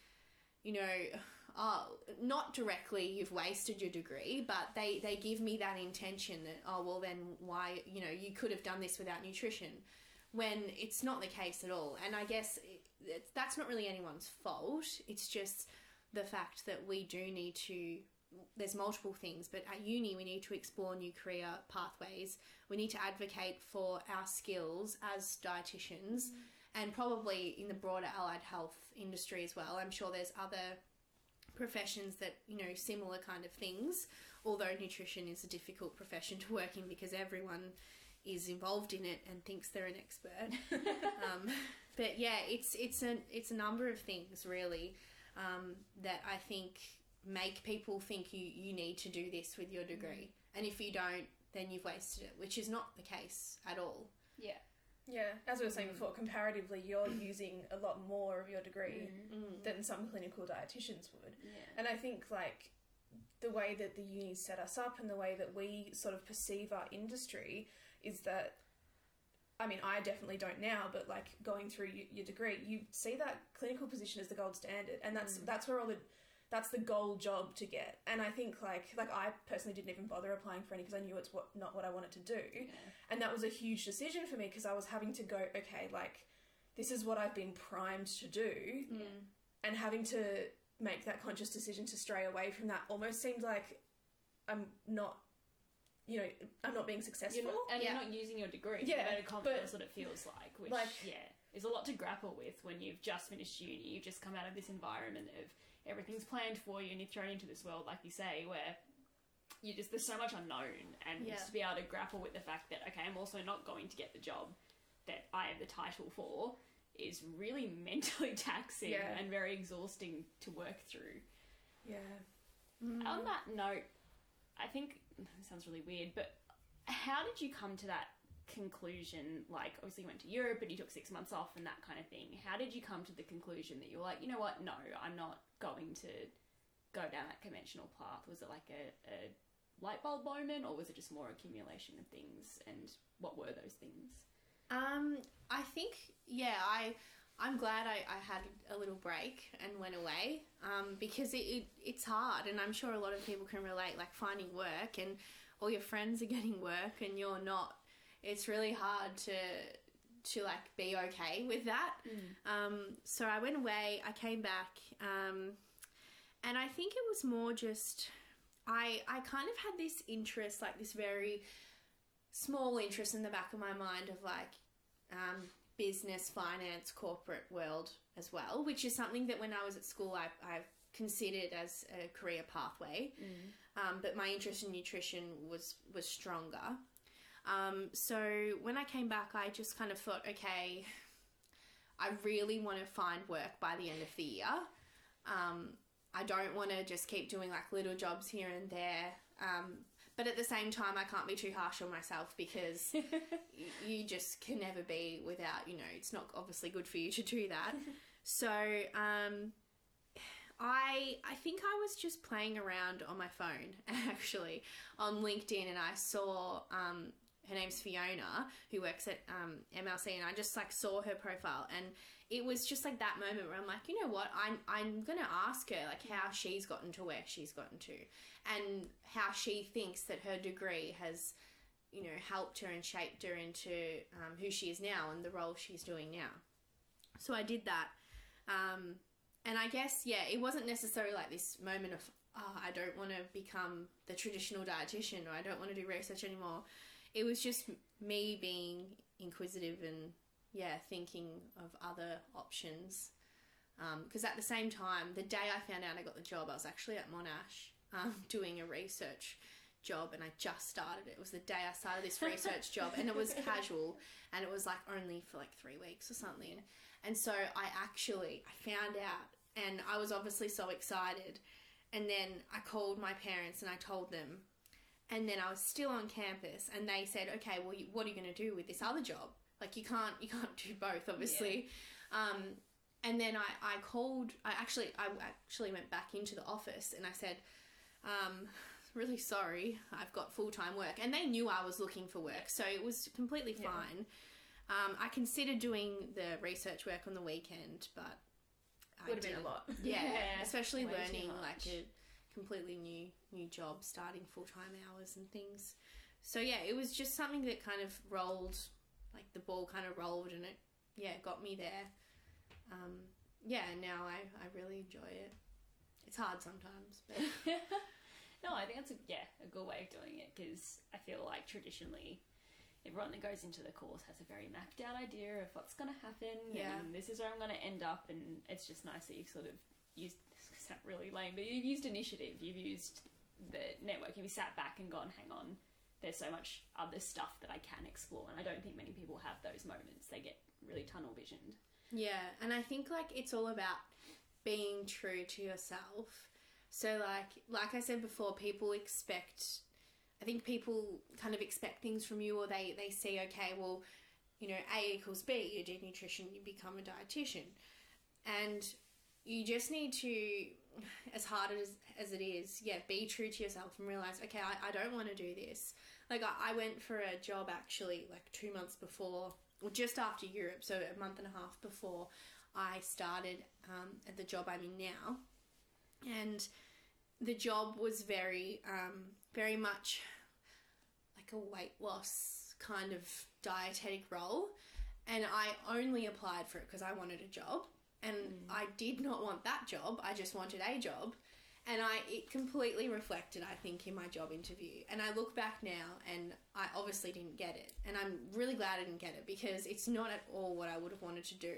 you know, oh, not directly, you've wasted your degree, but they, they give me that intention that, oh, well, then why, you know, you could have done this without nutrition when it's not the case at all. And I guess that's not really anyone's fault. It's just the fact that we do need to. There's multiple things, but at uni we need to explore new career pathways. We need to advocate for our skills as dietitians, and probably in the broader allied health industry as well. I'm sure there's other professions that you know similar kind of things. Although nutrition is a difficult profession to work in because everyone is involved in it and thinks they're an expert. um, but yeah, it's it's a it's a number of things really um, that I think make people think you you need to do this with your degree, and if you don't, then you've wasted it, which is not the case at all. Yeah. Yeah, as we were saying before, comparatively, you're using a lot more of your degree than some clinical dietitians would. Yeah. And I think like the way that the uni set us up and the way that we sort of perceive our industry is that I mean, I definitely don't now, but like going through your degree, you see that clinical position as the gold standard, and that's mm. that's where all the that's the goal job to get. And I think like like I personally didn't even bother applying for any because I knew it's what not what I wanted to do, and that was a huge decision for me because I was having to go okay like this is what I've been primed to do, and having to make that conscious decision to stray away from that almost seemed like I'm not, you know, I'm not being successful. You're not, and Yeah. you're not using your degree. Yeah, Yeah, confidence but- what it feels like, which Like- yeah, is a lot to grapple with when you've just finished uni. You've just come out of this environment of everything's planned for you, and you're thrown into this world, like you say, where you just there's so much unknown, and Yeah. just to be able to grapple with the fact that okay, I'm also not going to get the job that I have the title for is really mentally taxing Yeah. and very exhausting to work through. yeah, mm. On that note, I think it sounds really weird, but how did you come to that conclusion? Like, obviously, you went to Europe and you took six months off and that kind of thing. How did you come to the conclusion that you were like, you know what? No, I'm not going to go down that conventional path. Was it like a, a light bulb moment, or was it just more accumulation of things? And what were those things? Um, I think yeah, I I'm glad I, I had a little break and went away um, because it, it it's hard, and I'm sure a lot of people can relate. Like finding work, and all your friends are getting work, and you're not. It's really hard to to like be okay with that. Um, so I went away. I came back, um, and I think it was more just I I kind of had this interest, like this very small interest in the back of my mind of like um, business, finance, corporate world as well, which is something that when I was at school I, I've considered as a career pathway. Um, but my interest in nutrition was was stronger. Um, so when I came back, I just kind of thought, okay, I really want to find work by the end of the year. Um, I don't want to just keep doing like little jobs here and there. Um, but at the same time, I can't be too harsh on myself because you just can never be without, you know, it's not obviously good for you to do that. So, um, I I think I was just playing around on my phone actually on LinkedIn and I saw um, her name's Fiona, who works at um, MLC, and I just like saw her profile, and it was just like that moment where I'm like, you know what, I'm I'm gonna ask her like how she's gotten to where she's gotten to, and how she thinks that her degree has, you know, helped her and shaped her into um, who she is now and the role she's doing now. So I did that, um, and I guess yeah, it wasn't necessarily like this moment of oh, I don't want to become the traditional dietitian or I don't want to do research anymore. It was just me being inquisitive and yeah, thinking of other options. Because at the same time, the day I found out I got the job, I was actually at Monash um, doing a research job and I just started it. It was the day I started this research job and it was casual and it was like only for like three weeks or something. And so I actually I found out and I was obviously so excited. And then I called my parents and I told them. And then I was still on campus and they said, "Okay, well, you, what are you going to do with this other job? Like you can't you can't do both, obviously." Um, and then I, I called. I actually I actually went back into the office and I said, um, "Really sorry, I've got full time work." And they knew I was looking for work, so it was completely Yeah. fine. Um, I considered doing the research work on the weekend, but I Would have been a lot. Yeah, Yeah, especially learning like a completely new new job, starting full time hours and things. So yeah, it was just something that kind of rolled, like the ball kind of rolled, and it yeah got me there. Um, yeah, and now I I really enjoy it. It's hard sometimes, but no, I think that's a, yeah a good way of doing it because I feel like traditionally everyone that goes into the course has a very mapped out idea of what's going to happen Yeah. and this is where I'm going to end up and it's just nice that you've sort of used this sounds really lame but you've used initiative you've used the network you've sat back and gone hang on there's so much other stuff that I can explore and I don't think many people have those moments they get really tunnel visioned Yeah, and I think like it's all about being true to yourself. So like like I said before, people expect I think people kind of expect things from you or they, they see, okay, well, you know, A equals B, you do nutrition, you become a dietitian. And you just need to, as hard as, as it is, yeah, be true to yourself and realize, okay, I, I don't want to do this. Like, I, I went for a job actually like two months before, or just after Europe, so a month and a half before I started um, at the job I'm in now. And the job was very, um, very much like a weight loss kind of dietetic role. And I only applied for it because I wanted a job. And I did not want that job, I just wanted a job. And I it completely reflected, I think, in my job interview. And I look back now and I obviously didn't get it. And I'm really glad I didn't get it because it's not at all what I would have wanted to do.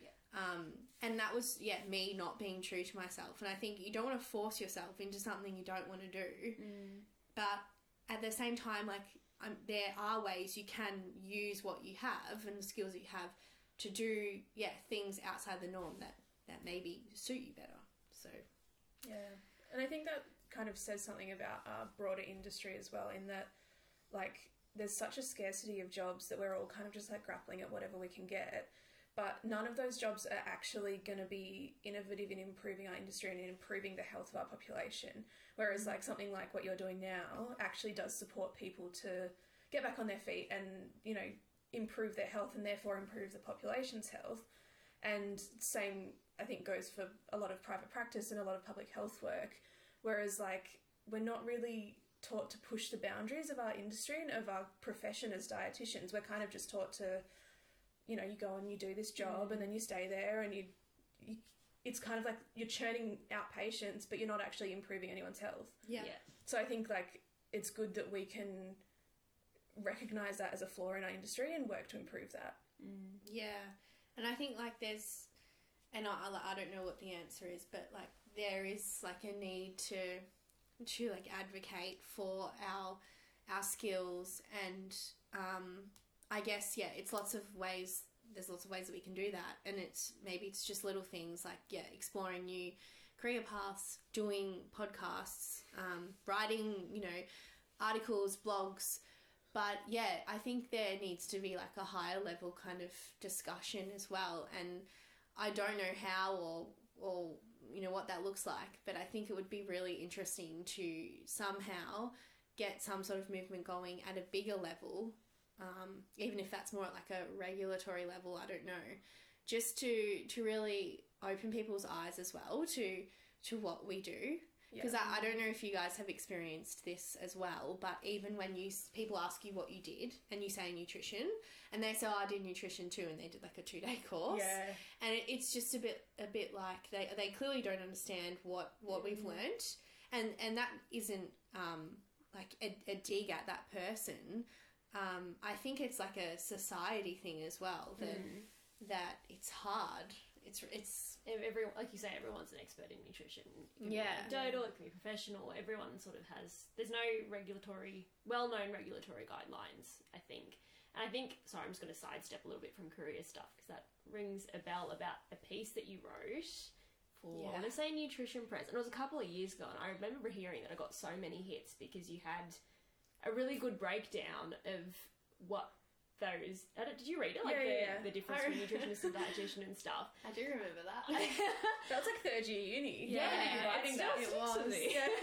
Yeah. Um, and that was, yeah, me not being true to myself. And I think you don't want to force yourself into something you don't want to do. But at the same time, like, um, there are ways you can use what you have and the skills that you have to do, yeah, things outside the norm that, that maybe suit you better. So, Yeah, and I think that kind of says something about our broader industry as well, in that, like, there's such a scarcity of jobs that we're all kind of just like grappling at whatever we can get. But none of those jobs are actually going to be innovative in improving our industry and in improving the health of our population. Whereas, mm. like, something like what you're doing now actually does support people to get back on their feet and, you know, improve their health and therefore improve the population's health. And same, I think, goes for a lot of private practice and a lot of public health work. Whereas, like, we're not really taught to push the boundaries of our industry and of our profession as dietitians. We're kind of just taught to, you know, you go and you do this job and mm. then you stay there and you, you it's kind of like you're churning out patients, but you're not actually improving anyone's health. yeah. So I think like it's good that we can recognize that as a flaw in our industry and work to improve that. Yeah, and I think like there's, and I, I I don't know what the answer is, but like there is like a need to to like advocate for our our skills and um I guess yeah, it's lots of ways. There's lots of ways that we can do that, and it's maybe it's just little things like yeah, exploring new career paths, doing podcasts, um, writing you know articles, blogs. But yeah, I think there needs to be like a higher level kind of discussion as well. And I don't know how or or you know what that looks like, but I think it would be really interesting to somehow get some sort of movement going at a bigger level, um, even if that's more at like a regulatory level, I don't know, just to to really open people's eyes as well to to what we do. Because I, I don't know if you guys have experienced this as well, but even when you people ask you what you did and you say nutrition, and they say, oh, "I did nutrition too," and they did like a two day course, Yeah. and it, it's just a bit a bit like they they clearly don't understand what what we've learned and and that isn't um like a, a dig at that person. Um, I think it's like a society thing as well that that it's hard. It's it's Ev- Everyone, like you say, everyone's an expert in nutrition. It can Yeah. be anecdotal, it can be professional. Everyone sort of has. There's no regulatory, well-known regulatory guidelines. I think, and I think. Sorry, I'm just going to sidestep a little bit from career stuff because that rings a bell about a piece that you wrote for. I Yeah. want to say Nutrition Press, and it was a couple of years ago. And I remember hearing that I got so many hits because you had a really good breakdown of what those. Did you read it? Like Yeah, the, yeah, yeah. the difference between nutritionist and dietitian and stuff. I do remember that. That was like third year uni. Yeah, you're writing it that. It was. Yeah.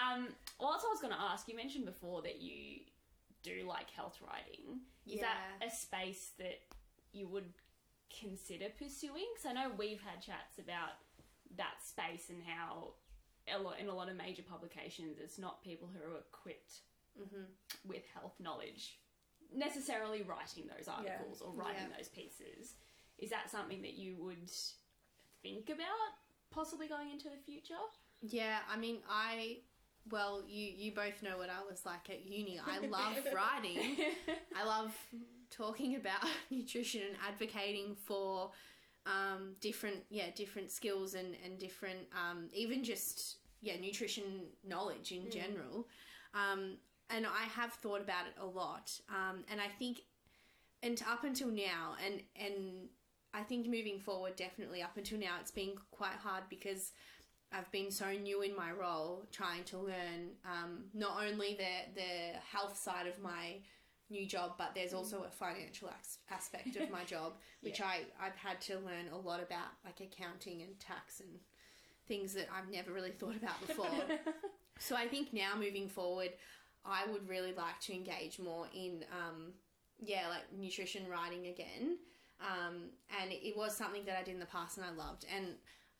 Um, well, that's what I was going to ask. You mentioned before that you do like health writing. Is that a space that you would consider pursuing? Because I know we've had chats about that space and how a lot, in a lot of major publications, it's not people who are equipped with health knowledge necessarily writing those articles or writing Yeah. those pieces. Is that something that you would think about possibly going into the future? Yeah, I mean, I well, you you both know what I was like at uni. I love writing. I love talking about nutrition and advocating for um, different yeah different skills and and different um, even just yeah nutrition knowledge in general. Um, and I have thought about it a lot. Um, and I think and up until now and and I think moving forward definitely up until now it's been quite hard because I've been so new in my role trying to learn um, not only the the health side of my new job but there's also a financial as- aspect of my job which I I've had to learn a lot about like accounting and tax and things that I've never really thought about before so I think now moving forward I would really like to engage more in um, yeah like nutrition writing again um, and it, was something that I did in the past and I loved and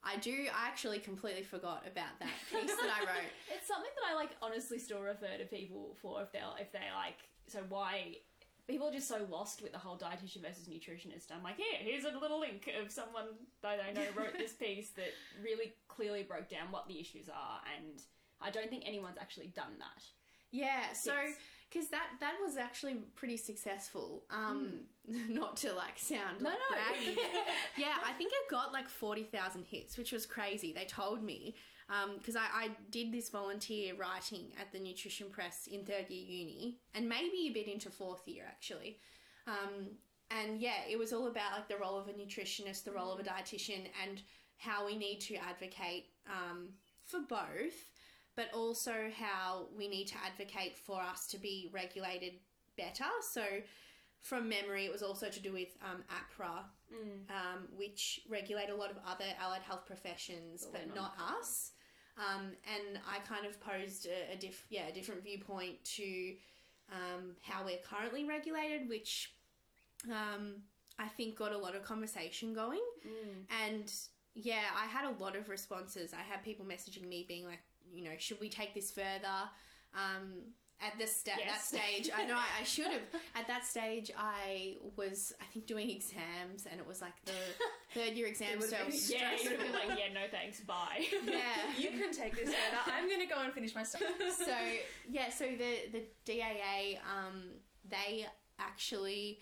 I do I actually completely forgot about that piece that I wrote It's something that I like honestly still refer to people for if they're if they like so why people are just so lost with the whole dietitian versus nutritionist. I'm like, here, here's a little link of someone that I know wrote this piece that really clearly broke down what the issues are and I don't think anyone's actually done that. Yeah, so Yes. because that that was actually pretty successful. Um, not to like sound No, like no. yeah, I think it got like forty thousand hits, which was crazy. They told me because I, I did this volunteer writing at the Nutrition Press in third year uni, and maybe a bit into fourth year actually. Um, and yeah, it was all about like the role of a nutritionist, the role of a dietitian, and how we need to advocate um, for both, but also how we need to advocate for us to be regulated better. So, from memory, it was also to do with um, AHPRA, um, which regulate a lot of other allied health professions, but not us. Um, and I kind of posed a, a diff- yeah a different viewpoint to um, how we're currently regulated, which um, I think got a lot of conversation going. And yeah, I had a lot of responses. I had people messaging me being like, you know, should we take this further? Um, at this sta- that stage, I know I, I should have. At that stage, I was, I think, doing exams, and it was like the third year exams. So I was Yeah, you would like, yeah, no thanks, bye. yeah. You can take this further. I'm going to go and finish my stuff. so yeah, so the the DAA, um, they actually,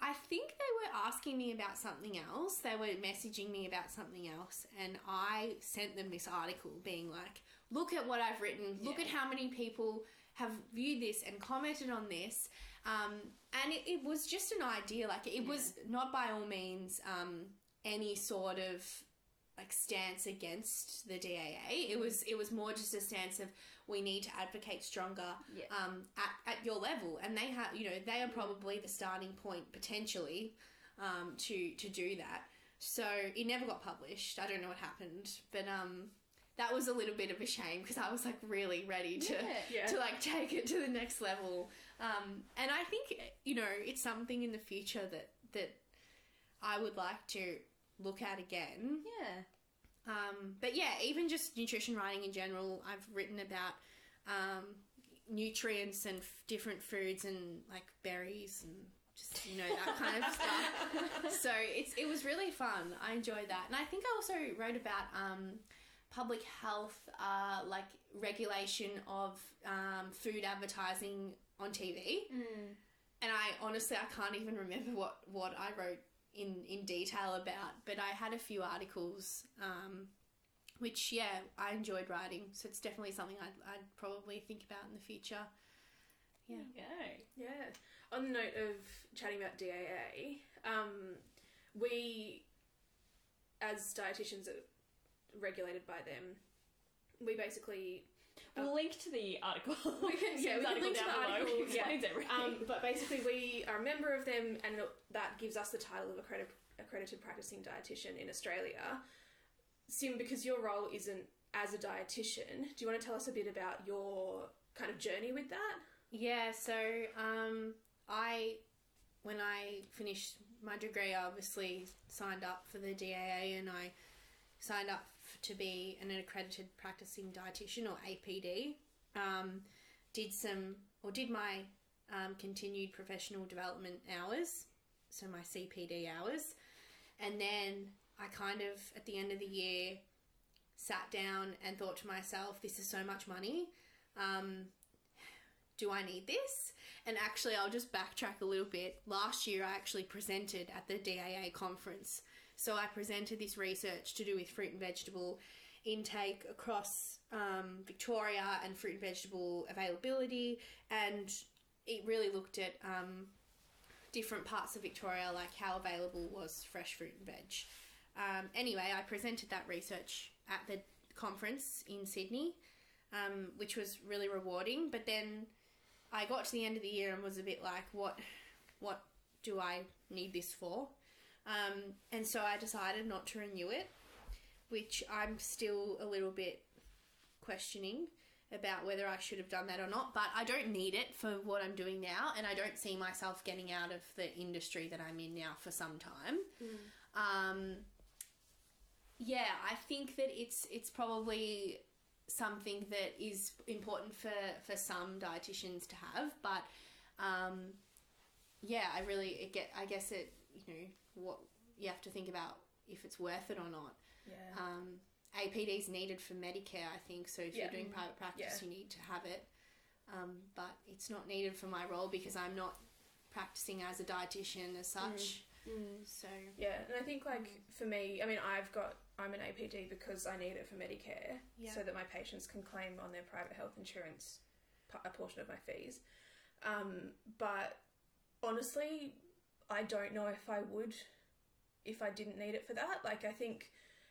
I think they were asking me about something else. They were messaging me about something else, and I sent them this article, being like, "Look at what I've written. Look at how many people." Have viewed this and commented on this, um, and it, it was just an idea. Like it was not by all means um, any sort of like stance against the DAA. It was it was more just a stance of we need to advocate stronger Yeah. um, at, at your level, and they have you know they are probably the starting point potentially um, to to do that. So it never got published. I don't know what happened, but um, that was a little bit of a shame because I was like really ready to Yeah. Yeah. to like take it to the next level. Um, and I think you know it's something in the future that that I would like to look at again. Yeah. Um, but yeah, even just nutrition writing in general, I've written about um, nutrients and f- different foods and like berries and just you know that kind of stuff. So it's it was really fun. I enjoyed that, and I think I also wrote about um, public health, uh, like regulation of um, food advertising on TV. And I honestly I can't even remember what what I wrote in in detail about, but I had a few articles. Um, which yeah, I enjoyed writing, so it's definitely something I'd, I'd probably think about in the future. Yeah. Yay. Yeah. On the note of chatting about DAA, um, we, as dietitians are regulated by them, we basically We'll link to the article. We can- yeah, we Sam's can link to the below. article, It explains yeah. everything. Um, but basically, we are a member of them, and that gives us the title of accredited, accredited practicing dietitian in Australia. Sim, because your role isn't as a dietitian, do you want to tell us a bit about your kind of journey with that? Yeah, so um, I, when I finished my degree, I obviously signed up for the DAA and I signed up f- to be an accredited practicing dietitian or APD. Um, did some, or did my um, continued professional development hours, so my CPD hours. And then I kind of, at the end of the year, sat down and thought to myself, this is so much money. Um, do I need this? And actually, I'll just backtrack a little bit. Last year, I actually presented at the DAA conference. So I presented this research to do with fruit and vegetable intake across um, Victoria and fruit and vegetable availability. And it really looked at um, different parts of Victoria, like how available was fresh fruit and veg. Um, anyway, I presented that research at the conference in Sydney, um, which was really rewarding. But then I got to the end of the year and was a bit like, what, what do I need this for? Um, and so I decided not to renew it, which I'm still a little bit questioning about whether I should have done that or not. But I don't need it for what I'm doing now, and I don't see myself getting out of the industry that I'm in now for some time. Um, yeah, I think that it's it's probably something that is important for for some dietitians to have, but um, yeah, I really it get I guess it you know what you have to think about if it's worth it or not. Yeah. Um, APD is needed for Medicare, I think. So if Yeah. you're doing private practice, Yeah. you need to have it. Um, but it's not needed for my role because I'm not practicing as a dietitian as such. So Yeah, and I think like for me, I mean, I've got I'm an APD because I need it for Medicare, Yeah. so that my patients can claim on their private health insurance a portion of my fees. Um, but honestly, I don't know if I would if I didn't need it for that. Like I think,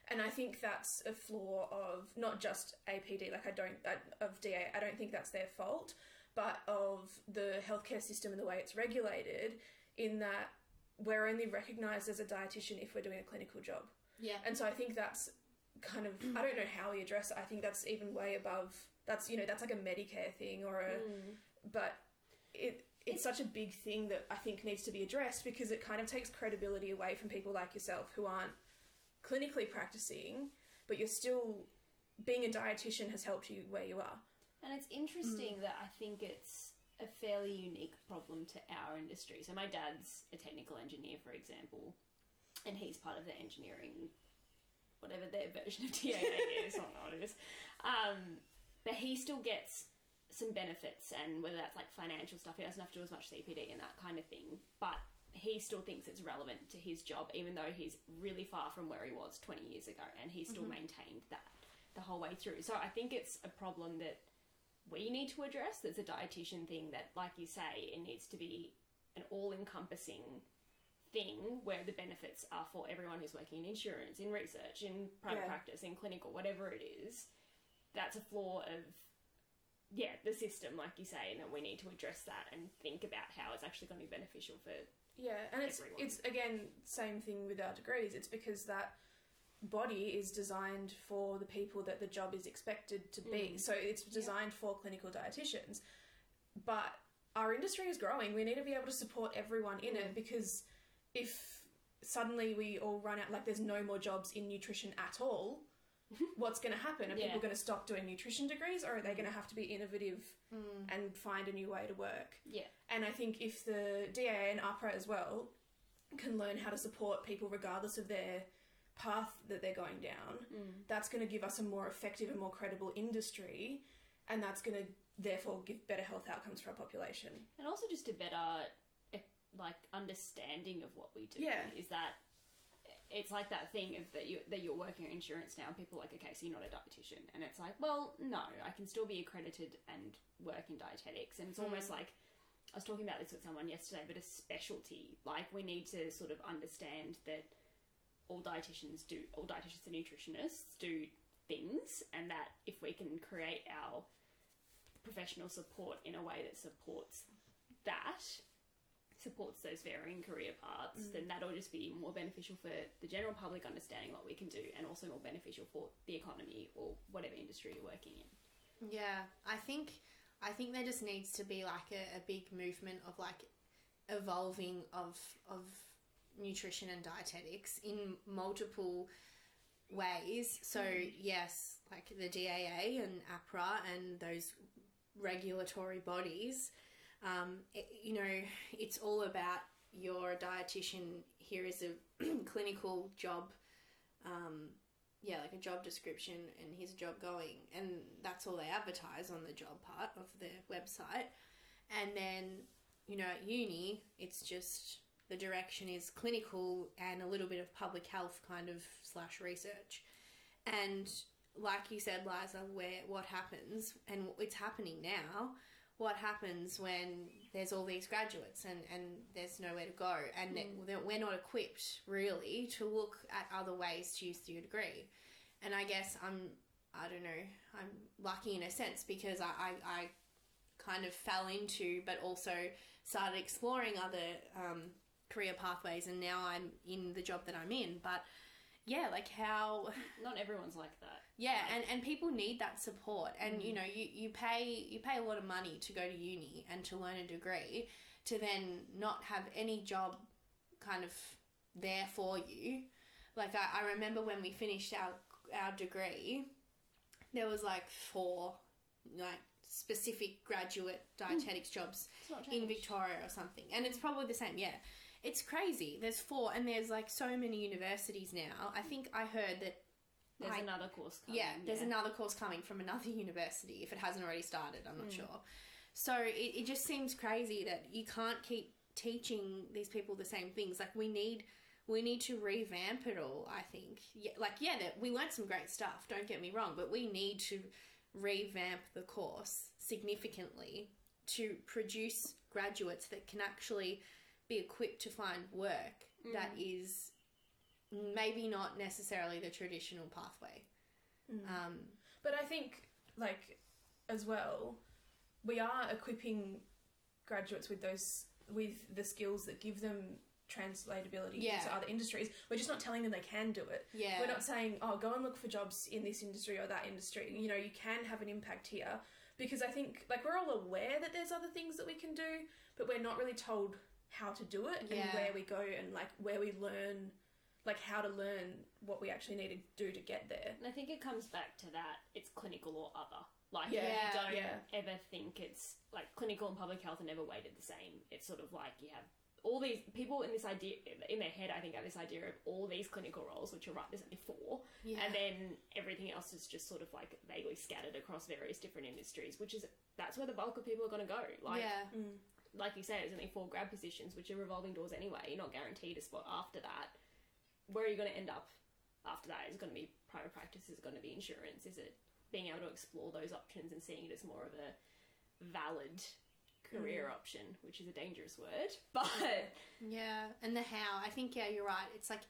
and I think that's a flaw of not just APD. Like I don't uh, of DA. I don't think that's their fault, but of the healthcare system and the way it's regulated. In that we're only recognised as a dietitian if we're doing a clinical job. yeah, And so I think that's kind of I don't know how we address it. I think that's even way above that's you know that's like a Medicare thing or a mm. but it it's such a big thing that I think needs to be addressed because it kind of takes credibility away from people like yourself who aren't clinically practicing but you're still being a dietitian has helped you where you are. And it's interesting that I think it's a fairly unique problem to our industry. So my dad's a technical engineer, for example, and he's part of the engineering, whatever their version of DAA is, I don't know what it is. Um, but he still gets some benefits, and whether that's like financial stuff, he doesn't have to do as much CPD and that kind of thing. But he still thinks it's relevant to his job, even though he's really far from where he was 20 years ago, and he still mm-hmm. maintained that the whole way through. So I think it's a problem that we need to address. There's a dietitian thing that, like you say, it needs to be an all encompassing thing where the benefits are for everyone who's working in insurance, in research, in private Yeah. practice, in clinical, whatever it is. That's a flaw of, yeah, the system, like you say, and that we need to address that and think about how it's actually going to be beneficial for. Yeah, and it's Everyone. it's again same thing with our degrees. It's because that body is designed for the people that the job is expected to be. Mm. So it's designed for clinical dietitians. But our industry is growing. We need to be able to support everyone in it mm. because if suddenly we all run out, like there's no more jobs in nutrition at all, what's going to happen? Are Yeah. people going to stop doing nutrition degrees or are they going to have to be innovative and find a new way to work? Yeah. And I think if the DAA and AHPRA as well can learn how to support people regardless of their path that they're going down, that's going to give us a more effective and more credible industry, and that's going to therefore give better health outcomes for our population. And also just a better, eh, like, understanding of what we do. Yeah. Is that it's like that thing of that you that you're working in insurance now, and people are like, okay, so you're not a dietitian, and it's like, well, no, I can still be accredited and work in dietetics, and it's hmm. almost like I was talking about this with someone yesterday, but a specialty. Like we need to sort of understand that all dietitians do, all dietitians and nutritionists do things, and that if we can create our professional support in a way that supports that, supports those varying career paths, mm. then that'll just be more beneficial for the general public understanding what we can do, and also more beneficial for the economy or whatever industry you're working in. Yeah, I think I think there just needs to be like a, a big movement of like evolving of of nutrition and dietetics in multiple ways. So mm. yes, like the DAA and AHPRA and those regulatory bodies, um, it, you know, it's all about you're a dietitian. Here is a clinical job um, yeah, like a job description and here's a job going, and that's all they advertise on the job part of their website. And then, you know, at uni, it's just the direction is clinical and a little bit of public health kind of slash research. And like you said, Liza, where what happens, and it's happening now. What happens when there's all these graduates and, and there's nowhere to go, and that that we're not equipped really to look at other ways to use your degree? And I guess I'm, I don't know, I'm lucky in a sense because I, I, I kind of fell into, but also started exploring other um, career pathways, and now I'm in the job that I'm in. But yeah, like how Not everyone's like that. Yeah, and, and people need that support. And you know, you, you pay you pay a lot of money to go to uni and to learn a degree, to then not have any job kind of there for you. Like I, I remember when we finished our our degree, there was like four like specific graduate dietetics jobs in. Victoria or something. And it's probably the same, yeah. It's crazy. There's four and there's like so many universities now. I think I heard that There's I- another course coming. yeah, there's another course coming from another university if it hasn't already started. I'm not mm. sure. So it, it just seems crazy that you can't keep teaching these people the same things. Like we need we need to revamp it all. I think. Yeah, like yeah, that we learned some great stuff. Don't get me wrong, but we need to revamp the course significantly to produce graduates that can actually be equipped to find work that mm. is maybe not necessarily the traditional pathway. Um, But I think, like, as well, we are equipping graduates with those with the skills that give them translatability Yeah. into other industries. We're just not telling them they can do it. Yeah. We're not saying, oh, go and look for jobs in this industry or that industry. You know, you can have an impact here because I think, like, we're all aware that there's other things that we can do, but we're not really told how to do it and where we go and, like, where we learn, like, how to learn what we actually need to do to get there. And I think it comes back to that it's clinical or other. Like Yeah, you don't yeah. ever think it's like clinical and public health are never weighted the same. It's sort of like you have all these people in this idea in their head. I think have this idea of all these clinical roles, which are right. There's only four, Yeah. and then everything else is just sort of like vaguely scattered across various different industries. Which is that's where the bulk of people are going to go. Like yeah. like you said, there's only four grad positions, which are revolving doors anyway. You're not guaranteed a spot after that. Where are you going to end up after that? Is it going to be private practice? Is it going to be insurance? Is it being able to explore those options and seeing it as more of a valid career mm. option, which is a dangerous word, but Yeah, and the how. I think yeah, you're right. It's like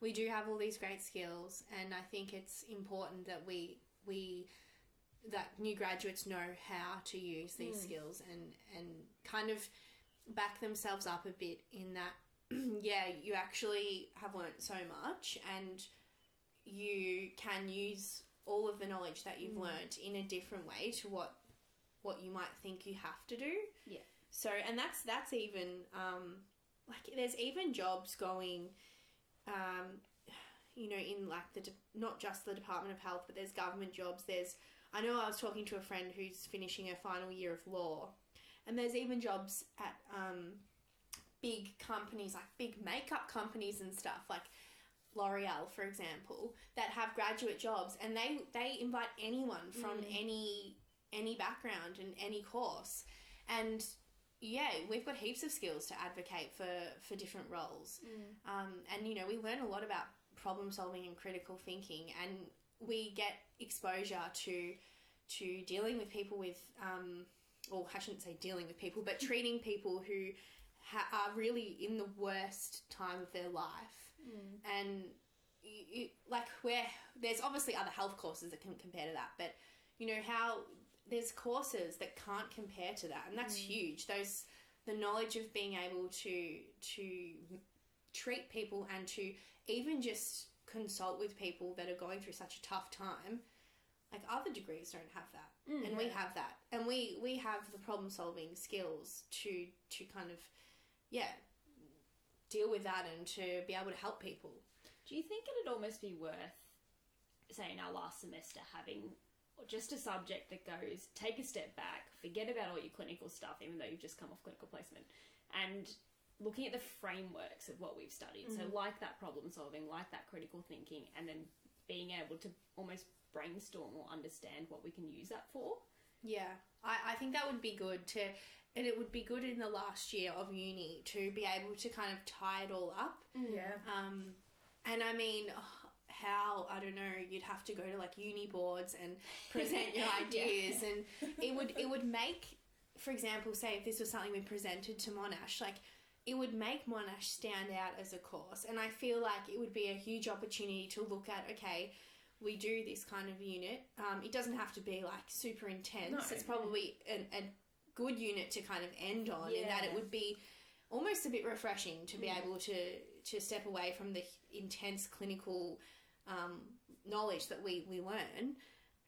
we do have all these great skills, and I think it's important that we we that new graduates know how to use these mm. skills and and kind of back themselves up a bit in that. yeah, you actually have learnt so much, and you can use all of the knowledge that you've learnt in a different way to what what you might think you have to do. Yeah. So, and that's that's even um, like there's even jobs going, um, you know, in like the de- not just the Department of Health, but there's government jobs. There's I know I was talking to a friend who's finishing her final year of law, and there's even jobs at um, big companies like big makeup companies and stuff like L'Oreal, for example, that have graduate jobs, and they they invite anyone from any any background and any course, and yeah, we've got heaps of skills to advocate for for different roles, um, and you know we learn a lot about problem solving and critical thinking, and we get exposure to to dealing with people with um, or I shouldn't say dealing with people, but treating people who ha- are really in the worst time of their life, mm. and you, you, like where there's obviously other health courses that can compare to that, but you know how there's courses that can't compare to that, and that's mm. huge. Those the knowledge of being able to to treat people and to even just consult with people that are going through such a tough time like other degrees don't have that. Mm, and we have that. And we we have the problem solving skills to to kind of yeah deal with that and to be able to help people Do you think it'd almost be worth, say, in our last semester, having just a subject that goes take a step back, forget about all your clinical stuff, even though you've just come off clinical placement, and looking at the frameworks of what we've studied. So, mm-hmm. like that problem solving, like that critical thinking, and then being able to almost brainstorm or understand what we can use that for. Yeah, I, I think that would be good to, and it would be good in the last year of uni to be able to kind of tie it all up. Yeah. Um, and I mean, how I don't know, you'd have to go to like uni boards and present your ideas, and it would it would make, for example, say if this was something we presented to Monash, like it would make Monash stand out as a course, and I feel like it would be a huge opportunity to look at. Okay, we do this kind of unit. Um, it doesn't have to be like super intense. No. It's probably an, a good unit to kind of end on, in that it would be almost a bit refreshing to be able to to step away from the intense clinical um, knowledge that we we learn,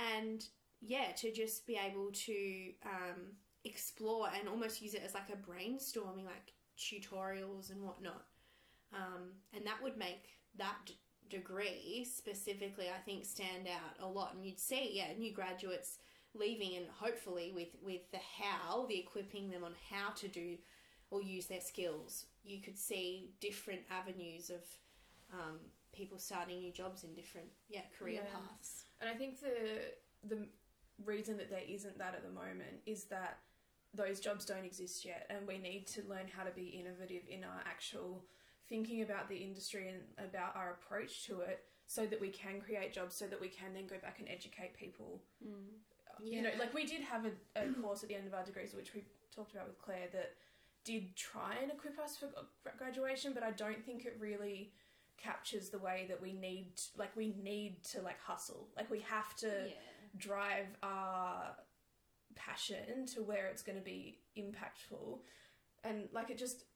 and yeah, to just be able to um, explore and almost use it as like a brainstorming, like tutorials and whatnot, um, and that would make that d- degree specifically, I think, stand out a lot. And you'd see, yeah, new graduates leaving, and hopefully with with the how, the equipping them on how to do or use their skills, you could see different avenues of um, people starting new jobs in different yeah career Yeah. paths. And I think the the reason that there isn't that at the moment is that those jobs don't exist yet, and we need to learn how to be innovative in our actual thinking about the industry and about our approach to it, so that we can create jobs, so that we can then go back and educate people. You know, like we did have a, a course at the end of our degrees, which we talked about with Claire, that did try and equip us for graduation, but I don't think it really captures the way that we need like we need to like hustle like we have to Yeah. drive our passion to where it's going to be impactful and like it just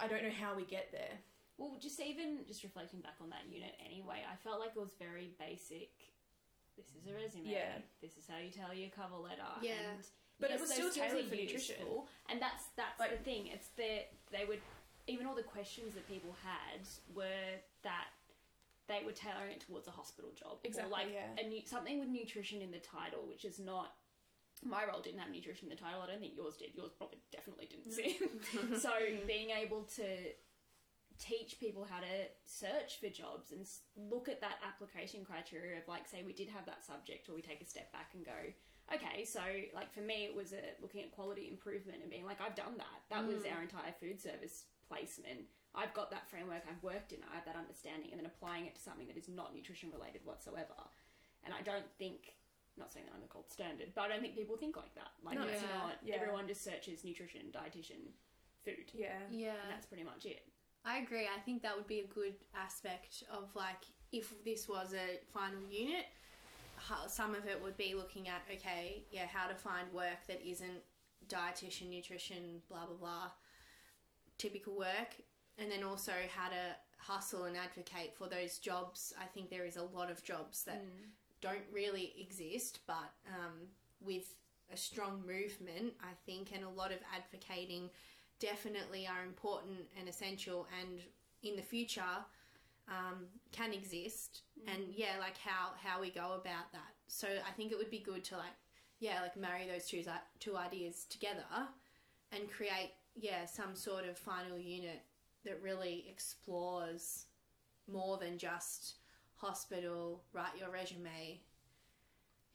i don't know how we get there Well, just even just reflecting back on that unit anyway, I felt like it was very basic. This is a resume. Yeah. This is how you tell your cover letter. Yeah. And But it was still tailored for nutrition. And that's that's Like- the thing. It's that they would even all the questions that people had were that they were tailoring it towards a hospital job. Exactly, Or like yeah. a nu- something with nutrition in the title, which is not my role didn't have nutrition in the title. I don't think yours did. Yours probably definitely didn't see. so being able to teach people how to search for jobs and look at that application criteria of like say we did have that subject or we take a step back and go okay so like for me it was a, looking at quality improvement and being like i've done that. That was mm. our entire food service placement. I've got that framework. I've worked in i have that understanding and then applying it to something that is not nutrition related whatsoever. And i don't think not saying that i'm a gold standard but i don't think people think like that. Like No. it's Yeah. not. Yeah. everyone just searches nutrition dietitian food. Yeah. Yeah, and that's pretty much it I agree. I think that would be a good aspect of like if this was a final unit, how, some of it would be looking at okay, yeah, how to find work that isn't dietitian, nutrition, blah blah blah, typical work, and then also how to hustle and advocate for those jobs. I think there is a lot of jobs that don't really exist, but um, with a strong movement, I think, and a lot of advocating definitely are important and essential and in the future um, can exist. And yeah like how how we go about that. So i think it would be good to like yeah like marry those two two ideas together and create yeah some sort of final unit that really explores more than just hospital write your resume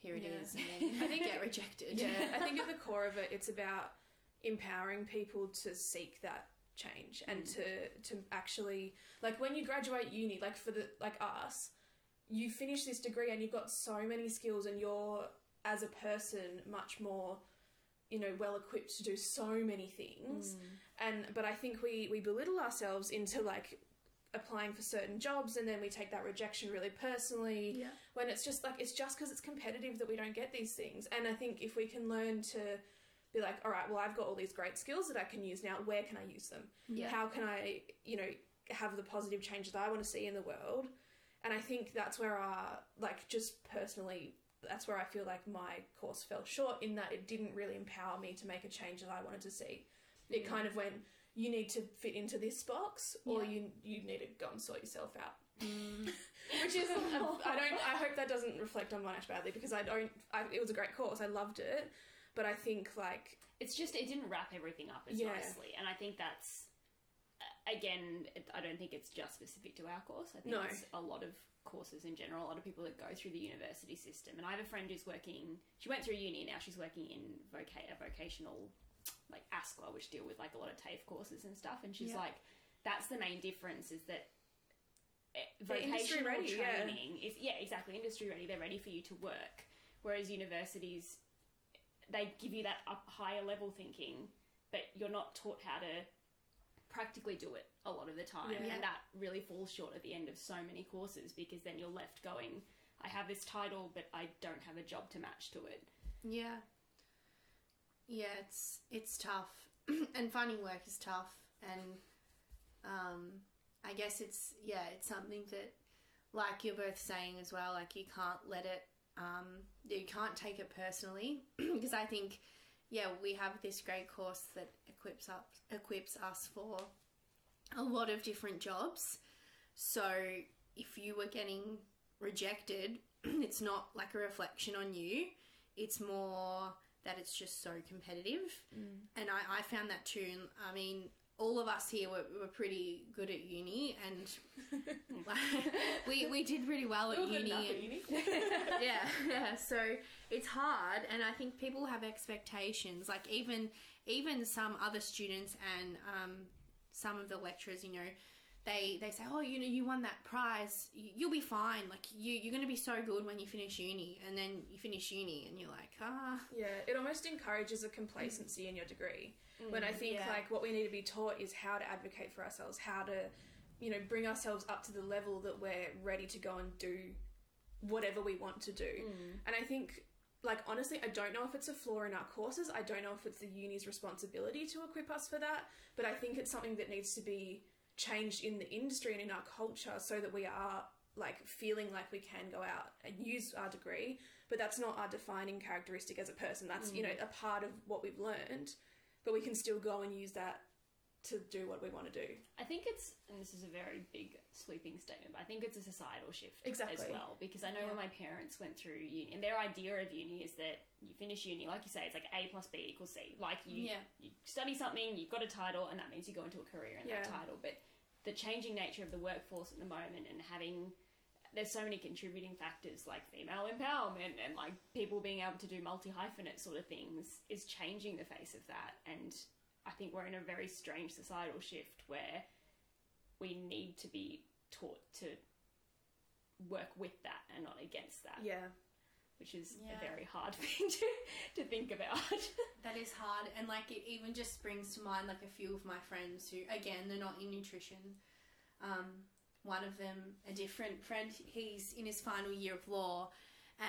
here it Yeah. is, and then I think get rejected. yeah, I think at the core of it, it's about empowering people to seek that change and mm. to to actually like when you graduate uni, like for the like us, you finish this degree and you've got so many skills and you're as a person much more you know well equipped to do so many things. Mm. And but i think we we belittle ourselves into like applying for certain jobs and then we take that rejection really personally. Yeah. when it's just like it's just because it's competitive that we don't get these things. And i think if we can learn to be like all right well i've got all these great skills that i can use now. Where can i use them? Yeah. how can i you know have the positive change that i want to see in the world? And i think that's where our like just personally that's where i feel like my course fell short in that it didn't really empower me to make a change that i wanted to see. It kind of went you need to fit into this box or Yeah. you you need to go and sort yourself out. Mm. Which isn't a, i don't i hope that doesn't reflect on monash badly because i don't I, it was a great course. I loved it but i think like it's just it didn't wrap everything up as Yeah. nicely, and I think that's again, it, I don't think it's just specific to our course. I think No. it's a lot of courses in general. A lot of people that go through the university system, and I have a friend who's working. She went through uni, now she's working in a vocational like ASQA, which deal with like a lot of TAFE courses and stuff, and she's Yeah. like, that's the main difference is that. eh, Vocational ready, yeah. training is yeah exactly industry ready. They're ready for you to work, whereas universities they give you that up higher level thinking, but you're not taught how to practically do it a lot of the time, Yeah. and that really falls short at the end of so many courses because then you're left going, I have this title, but I don't have a job to match to it. Yeah. Yeah, it's it's tough, and finding work is tough, and um, I guess it's yeah, it's something that, like you're both saying as well, like you can't let it, um, you can't take it personally, because I think, yeah, we have this great course that equips up equips us for a lot of different jobs. So if you were getting rejected, it's not like a reflection on you. It's more that it's just so competitive. And I, I found that too. I mean, all of us here were, were pretty good at uni and like, we, we did pretty well at uni. and- yeah, yeah. So it's hard, and I think people have expectations. Like even even some other students and um, some of the lecturers, you know, they they say, oh, you know, you won that prize, you, you'll be fine. Like you you're gonna be so good when you finish uni, and then you finish uni, and you're like, ah, Yeah, it almost encourages a complacency in your degree. when I think yeah. like what we need to be taught is how to advocate for ourselves, how to, you know, bring ourselves up to the level that we're ready to go and do whatever we want to do. And I think like honestly, I don't know if it's a flaw in our courses. I don't know if it's the uni's responsibility to equip us for that, but I think it's something that needs to be changed in the industry and in our culture so that we are like feeling like we can go out and use our degree, but that's not our defining characteristic as a person. That's, you know, mm. a part of what we've learned, but we can still go and use that to do what we want to do. I think it's, and this is a very big sweeping statement, but I think it's a societal shift Exactly. as well. Because I know when my parents went through uni, and their idea of uni is that you finish uni, like you say, it's like A plus B equals C. Like you, Yeah. you study something, you've got a title, and that means you go into a career in that title. But the changing nature of the workforce at the moment and having there's so many contributing factors like female empowerment and like people being able to do multi hyphenate sort of things is changing the face of that and I think we're in a very strange societal shift where we need to be taught to work with that and not against that Yeah. which is Yeah. a very hard thing to, to think about That is hard, and like it even just brings to mind like a few of my friends who, again, they're not in nutrition. Um, one of them, a different friend, he's in his final year of law,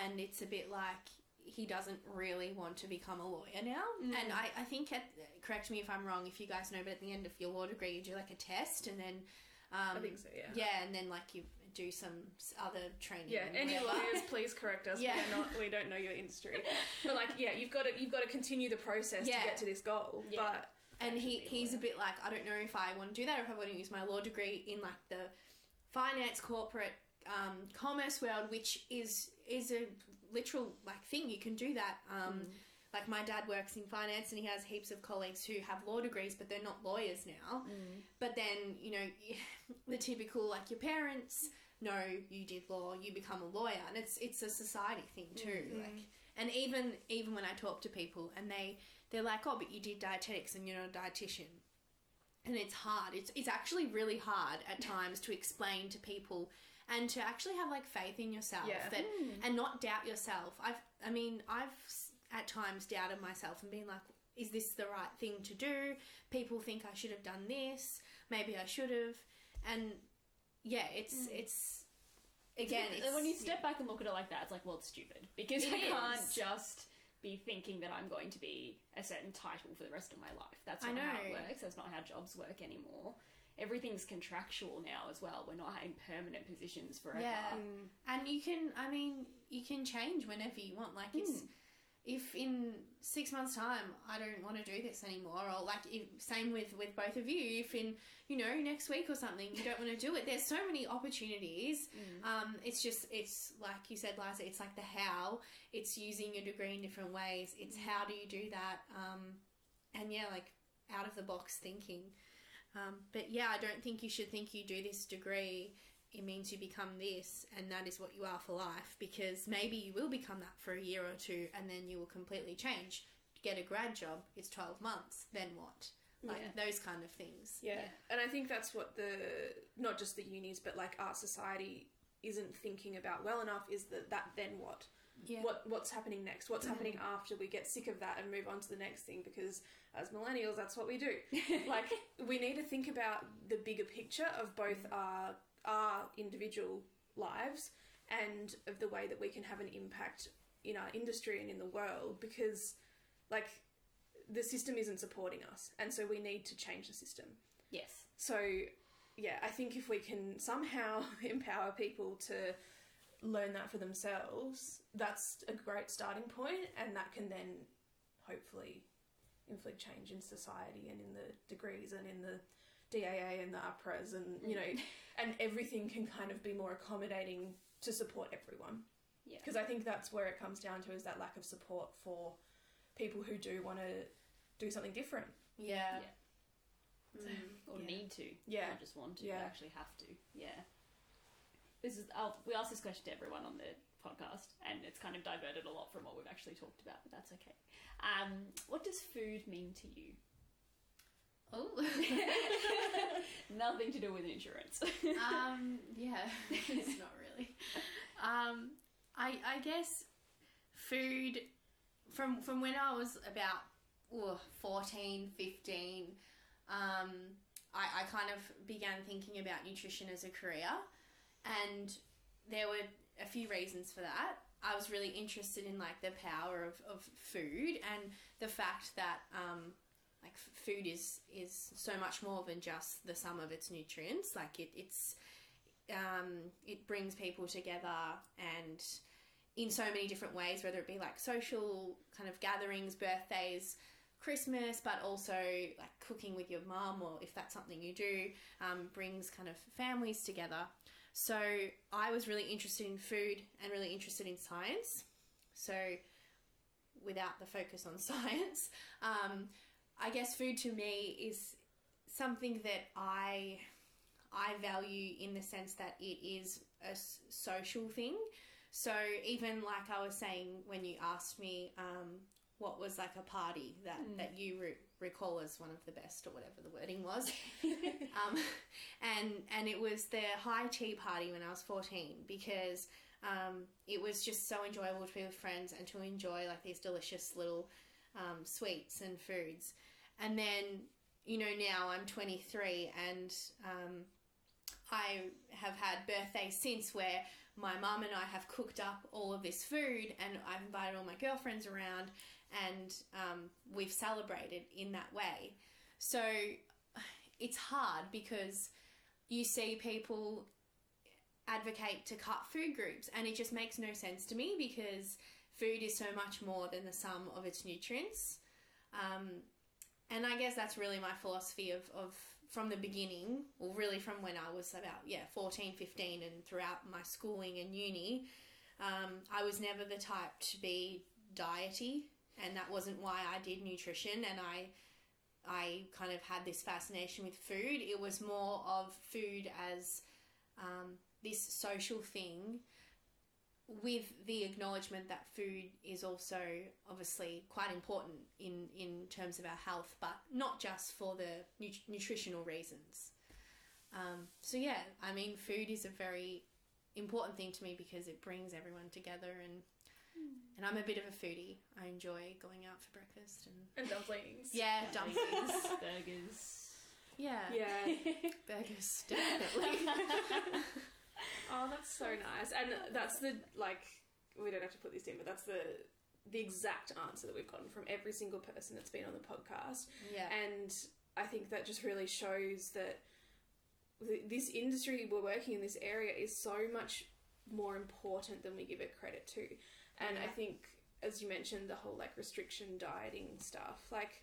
and it's a bit like he doesn't really want to become a lawyer now. And I, I think, at, correct me if I'm wrong, if you guys know, but at the end of your law degree, you do like a test, and then Um, I think so. Yeah. yeah, and then like you do some s- other training. Yeah, any lawyers, please correct us. Yeah. We're not, we don't know your industry, but like, yeah, you've got to you've got to continue the process Yeah. to get to this goal. Yeah. But and he he's a bit like I don't know if I want to do that or if I want to use my law degree in like the finance corporate um, commerce world, which is is a literal like thing you can do that. Um, mm. Like my dad works in finance and he has heaps of colleagues who have law degrees but they're not lawyers now. Mm. But then you know the typical like your parents know you did law, you become a lawyer, and it's it's a society thing too. Mm-hmm. Like, and even even when I talk to people and they they're like, oh, but you did dietetics and you're not a dietitian, and it's hard. It's it's actually really hard at times to explain to people and to actually have like faith in yourself Yeah. that hmm. and not doubt yourself. I've I mean I've at times doubted myself and been like, is this the right thing to do? People think I should have done this. Maybe I should have. And yeah, it's hmm. it's again. It's, when you step back and look at it like that, it's like, well, it's stupid because It I can't just be thinking that I'm going to be a certain title for the rest of my life. That's not how it works. That's not how jobs work anymore. Everything's contractual now as well. We're not in permanent positions forever. Yeah, and you can. I mean, you can change whenever you want. Like it's. If in six months' time I don't want to do this anymore, or like if, same with with both of you, if in you know next week or something you don't want to do it, there's so many opportunities. Um, it's just it's like you said, Liza. It's like the how. It's using your degree in different ways. It's how do you do that? Um, and yeah, like out of the box thinking. Um, but yeah, I don't think you should think you do this degree. It means you become this, and that is what you are for life. Because maybe you will become that for a year or two, and then you will completely change. Get a grad job. It's twelve months. Then what? Like Yeah. those kind of things. Yeah. and I think that's what the not just the unis, but like our society isn't thinking about well enough. Is that that then what? Yeah. What what's happening next? What's happening after we get sick of that and move on to the next thing? Because as millennials, that's what we do. like we need to think about the bigger picture of both mm. our our individual lives and of the way that we can have an impact in our industry and in the world. Because like the system isn't supporting us, and so we need to change the system. Yes. So, yeah, I think if we can somehow empower people to learn that for themselves, that's a great starting point, and that can then hopefully inflict change in society and in the degrees and in the DAA and the AHPRAs, and you know, mm. and everything can kind of be more accommodating to support everyone. Yeah. Because I think that's where it comes down to is that lack of support for people who do want to do something different. Yeah. Mm. Or Yeah. need to. Yeah. Not just want to. Yeah. But actually have to. Yeah. This is. I'll, we asked this question to everyone on the podcast, and it's kind of diverted a lot from what we've actually talked about, but that's okay. Um, what does food mean to you? Oh. Nothing to do with insurance. um, yeah, it's not really. Um, I I guess food from from when I was about oh, 14, 15, um, I, I kind of began thinking about nutrition as a career, and there were a few reasons for that. I was really interested in like the power of, of food and the fact that um, like food is is so much more than just the sum of its nutrients. Like it, it's um, it brings people together and in so many different ways, whether it be like social kind of gatherings, birthdays, Christmas, but also like cooking with your mum, or if that's something you do, um, brings kind of families together. So I was really interested in food and really interested in science. So without the focus on science, um, I guess food to me is something that I I value in the sense that it is a social thing. So even like I was saying when you asked me um, what was like a party that, that you recall as one of the best or whatever the wording was, um, and and it was the high tea party when I was fourteen because um, it was just so enjoyable to be with friends and to enjoy like these delicious little um, sweets and foods, and then you know now I'm twenty three and um, I have had birthdays since where my mum and I have cooked up all of this food and I've invited all my girlfriends around and um, we've celebrated in that way. So it's hard because you see people advocate to cut food groups, and it just makes no sense to me because food is so much more than the sum of its nutrients. Um, and I guess that's really my philosophy of, of from the beginning, or really from when I was about, yeah, 14, 15, and throughout my schooling and uni. Um, I was never the type to be diety, and that wasn't why I did nutrition. And I, I kind of had this fascination with food. It was more of food as um, this social thing with the acknowledgement that food is also obviously quite important in, in terms of our health, but not just for the nu- nutritional reasons. Um, so, yeah, I mean, food is a very important thing to me because it brings everyone together and and I'm a bit of a foodie. I enjoy going out for breakfast and And dumplings. yeah, dumplings. Burgers. yeah, Yeah. burgers definitely. Oh, that's so nice. And that's the like we don't have to put this in, but that's the the exact answer that we've gotten from every single person that's been on the podcast. yeah, And I think that just really shows that th- this industry we're working in this area is so much more important than we give it credit to. And I think as you mentioned the whole like restriction dieting stuff, like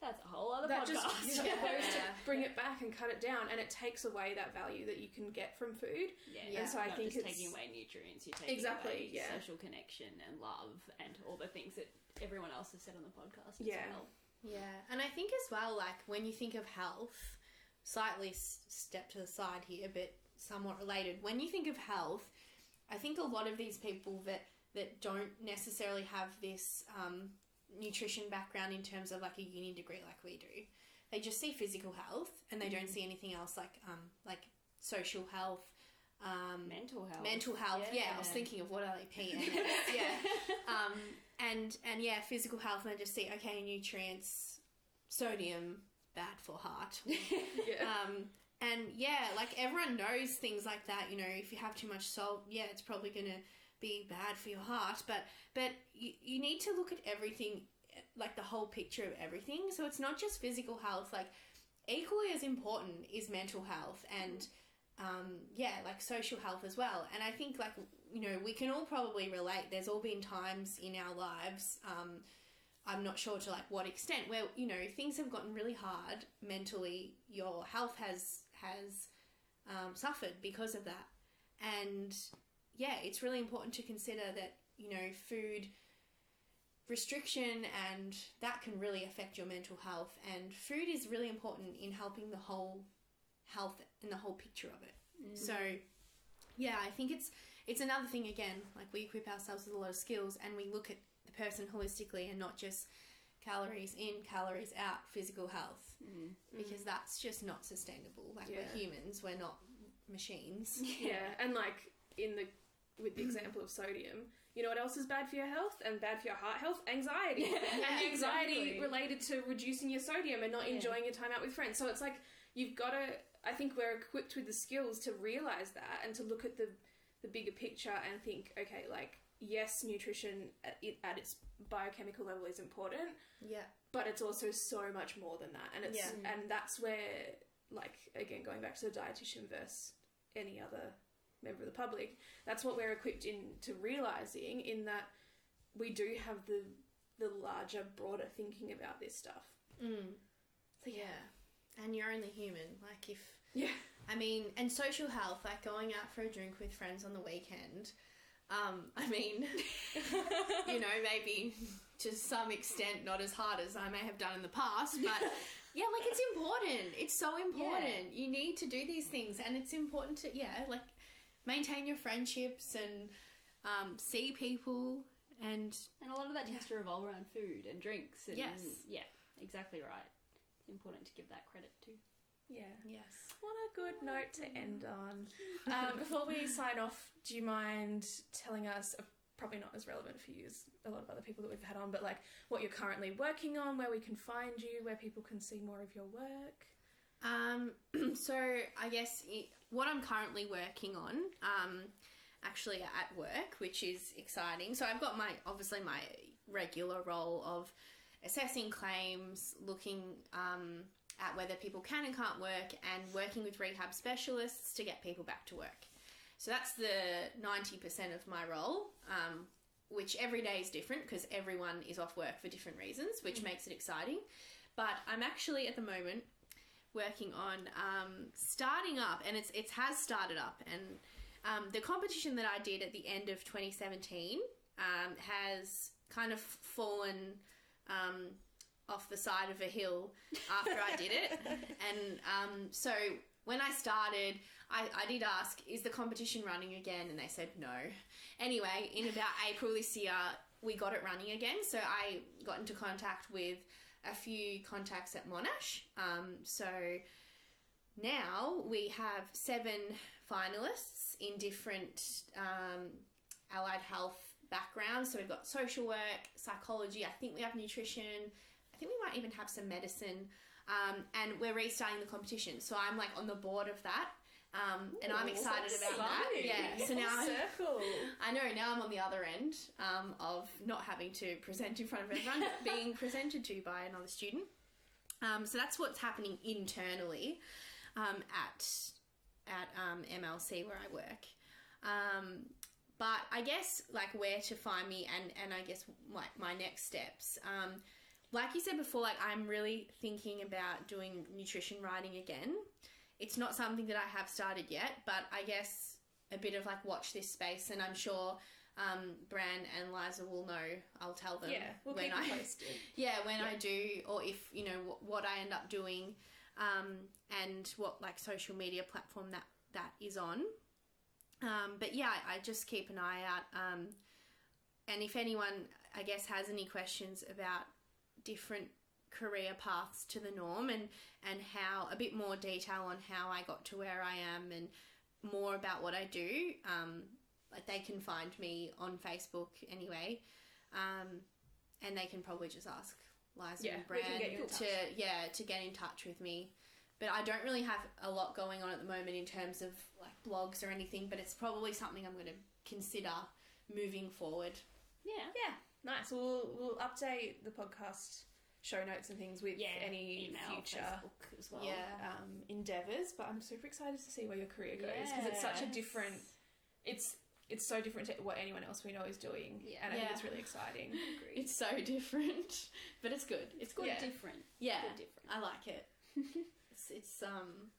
That's a whole other that podcast. just is Yeah. supposed to Yeah. bring it back and cut it down and it takes away that value that you can get from food. Yeah, Yeah. And so I not think just it's- taking away nutrients, you're taking Exactly, away yeah. social connection and love and all the things that everyone else has said on the podcast as Yeah. well. Yeah, and I think as well, like when you think of health, slightly step to the side here, but somewhat related. When you think of health, I think a lot of these people that that don't necessarily have this um, nutrition background in terms of like a uni degree like we do, they just see physical health and they don't see anything else like um, like social health. Um, Mental health. mental health. Yeah. I was thinking of what are they PN? yeah. Um, and and yeah, physical health. And I just see okay, nutrients, sodium, bad for heart. Yeah. um, and yeah, like everyone knows things like that. You know, if you have too much salt, yeah, it's probably gonna be bad for your heart. But but you, you need to look at everything, like the whole picture of everything. So it's not just physical health. Like equally as important is mental health and um, yeah, like social health as well. And I think like you know we can all probably relate. There's all been times in our lives. Um, I'm not sure to like what extent where you know things have gotten really hard mentally. Your health has has um, suffered because of that, and yeah, it's really important to consider that you know food restriction and that can really affect your mental health. And food is really important in helping the whole health and the whole picture of it. Mm. So yeah, I think it's it's another thing again. Like we equip ourselves with a lot of skills, and we look at the person holistically and not just calories in, calories out, physical health, mm. because that's just not sustainable. Like Yeah. we're humans, we're not machines. Yeah, and like in the with the example of sodium, you know what else is bad for your health and bad for your heart health? Anxiety. and anxiety exactly. related to reducing your sodium and not enjoying your time out with friends. So it's like you've got to I think we're equipped with the skills to realize that and to look at the the bigger picture and think, okay, like yes, nutrition at, it, at its biochemical level is important, Yeah, but it's also so much more than that and it's Yeah. and that's where like again going back to the dietitian versus any other member of the public that's what we're equipped into realizing in that we do have the the larger broader thinking about this stuff mm. so yeah yeah. And you're only human. Like if yeah I mean, and social health, like going out for a drink with friends on the weekend. Um, I mean, you know, maybe to some extent not as hard as I may have done in the past, but yeah, like it's important. It's so important. You need to do these things, and it's important to yeah, like maintain your friendships and um, see people and And a lot of that tends to revolve around food and drinks. And, Yes. Yeah, exactly right. It's important to give that credit to. yeah yes. what a good note to end on um, before we sign off do you mind telling us uh, probably not as relevant for you as a lot of other people that we've had on but like what you're currently working on where we can find you where people can see more of your work Um, so I guess it, what I'm currently working on, um, actually at work, which is exciting. So I've got my obviously my regular role of assessing claims, looking um, at whether people can and can't work and working with rehab specialists to get people back to work. So that's the 90% of my role, um, which every day is different because everyone is off work for different reasons, which makes it exciting. But I'm actually at the moment working on um, starting up, and it's it has started up, and um, the competition that I did at the end of 2017 um, has kind of fallen um, off the side of a hill after I did it, and um, so when I started, I, I did ask, is the competition running again? And they said no. Anyway, in about April this year, we got it running again. So I got into contact with a few contacts at Monash. Um, so now we have seven finalists in different um, allied health backgrounds. So we've got social work, psychology, I think we have nutrition, I think we might even have some medicine. Um, and we're restarting the competition. So I'm like on the board of that. Um, and I'm excited about that. Yeah. So now I'm. I know now I'm on the other end um, of not having to present in front of everyone, being presented to by another student. Um, so that's what's happening internally um, at at um, MLC where I work. Um, but I guess like where to find me and and I guess like my next steps. Um, like you said before, like I'm really thinking about doing nutrition writing again. It's not something that I have started yet, but I guess a bit of like watch this space, and I'm sure um, Bran and Liza will know. I'll tell them Yeah, we'll when I posted. yeah when I do, or if you know what, what I end up doing, um, and what like social media platform that that is on. Um, but yeah, I just keep an eye out. Um, and if anyone, I guess, has any questions about different career paths to the norm and and how a bit more detail on how I got to where I am and more about what I do, um, like they can find me on Facebook anyway, um, and they can probably just ask Liza Yeah, and we can Bran get you in to yeah to get in touch with me. But I don't really have a lot going on at the moment in terms of like blogs or anything. But it's probably something I'm going to consider moving forward. Yeah. Yeah, nice. We'll we'll update the podcast show notes and things with Yeah. any Email, future Facebook as well. Yeah. um, endeavors. But I'm super excited to see where your career goes because it's such a different. It's it's so different to what anyone else we know is doing, Yeah. and I think it's really exciting. It's so different, but it's good. It's good Yeah. different. Yeah, Good different. I like it. it's, it's um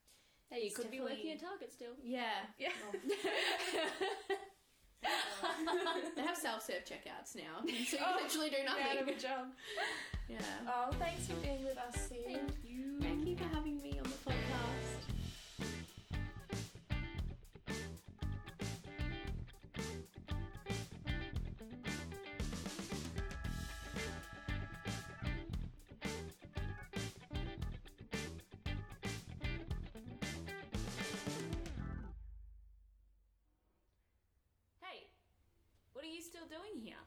Hey, you It's could be working at Target still. yeah Yeah. they have self serve checkouts now, so you Oh, literally do Out of nothing. a job. Yeah. Oh, thanks for being with us, Sue. Doing here?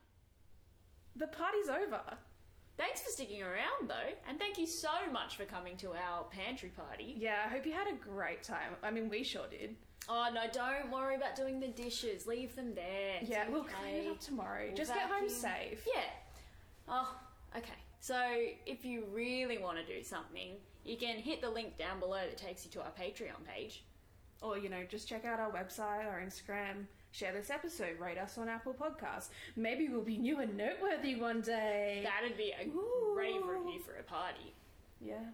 The party's over. Thanks for sticking around though, and thank you so much for coming to our pantry party. Yeah, I hope you had a great time. I mean, we sure did. Oh no, don't worry about doing the dishes. Leave them there. It's Yeah, we'll clean it up tomorrow. We'll Just get home safe. Yeah. Oh, okay. So if you really want to do something, you can hit the link down below that takes you to our Patreon page. Or, you know, just check out our website, our Instagram, share this episode, rate us on Apple Podcasts. Maybe we'll be new and noteworthy one day. That'd be a Ooh. great review for a party. yeah.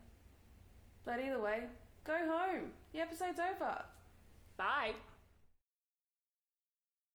But either way, go home. The episode's over. Bye.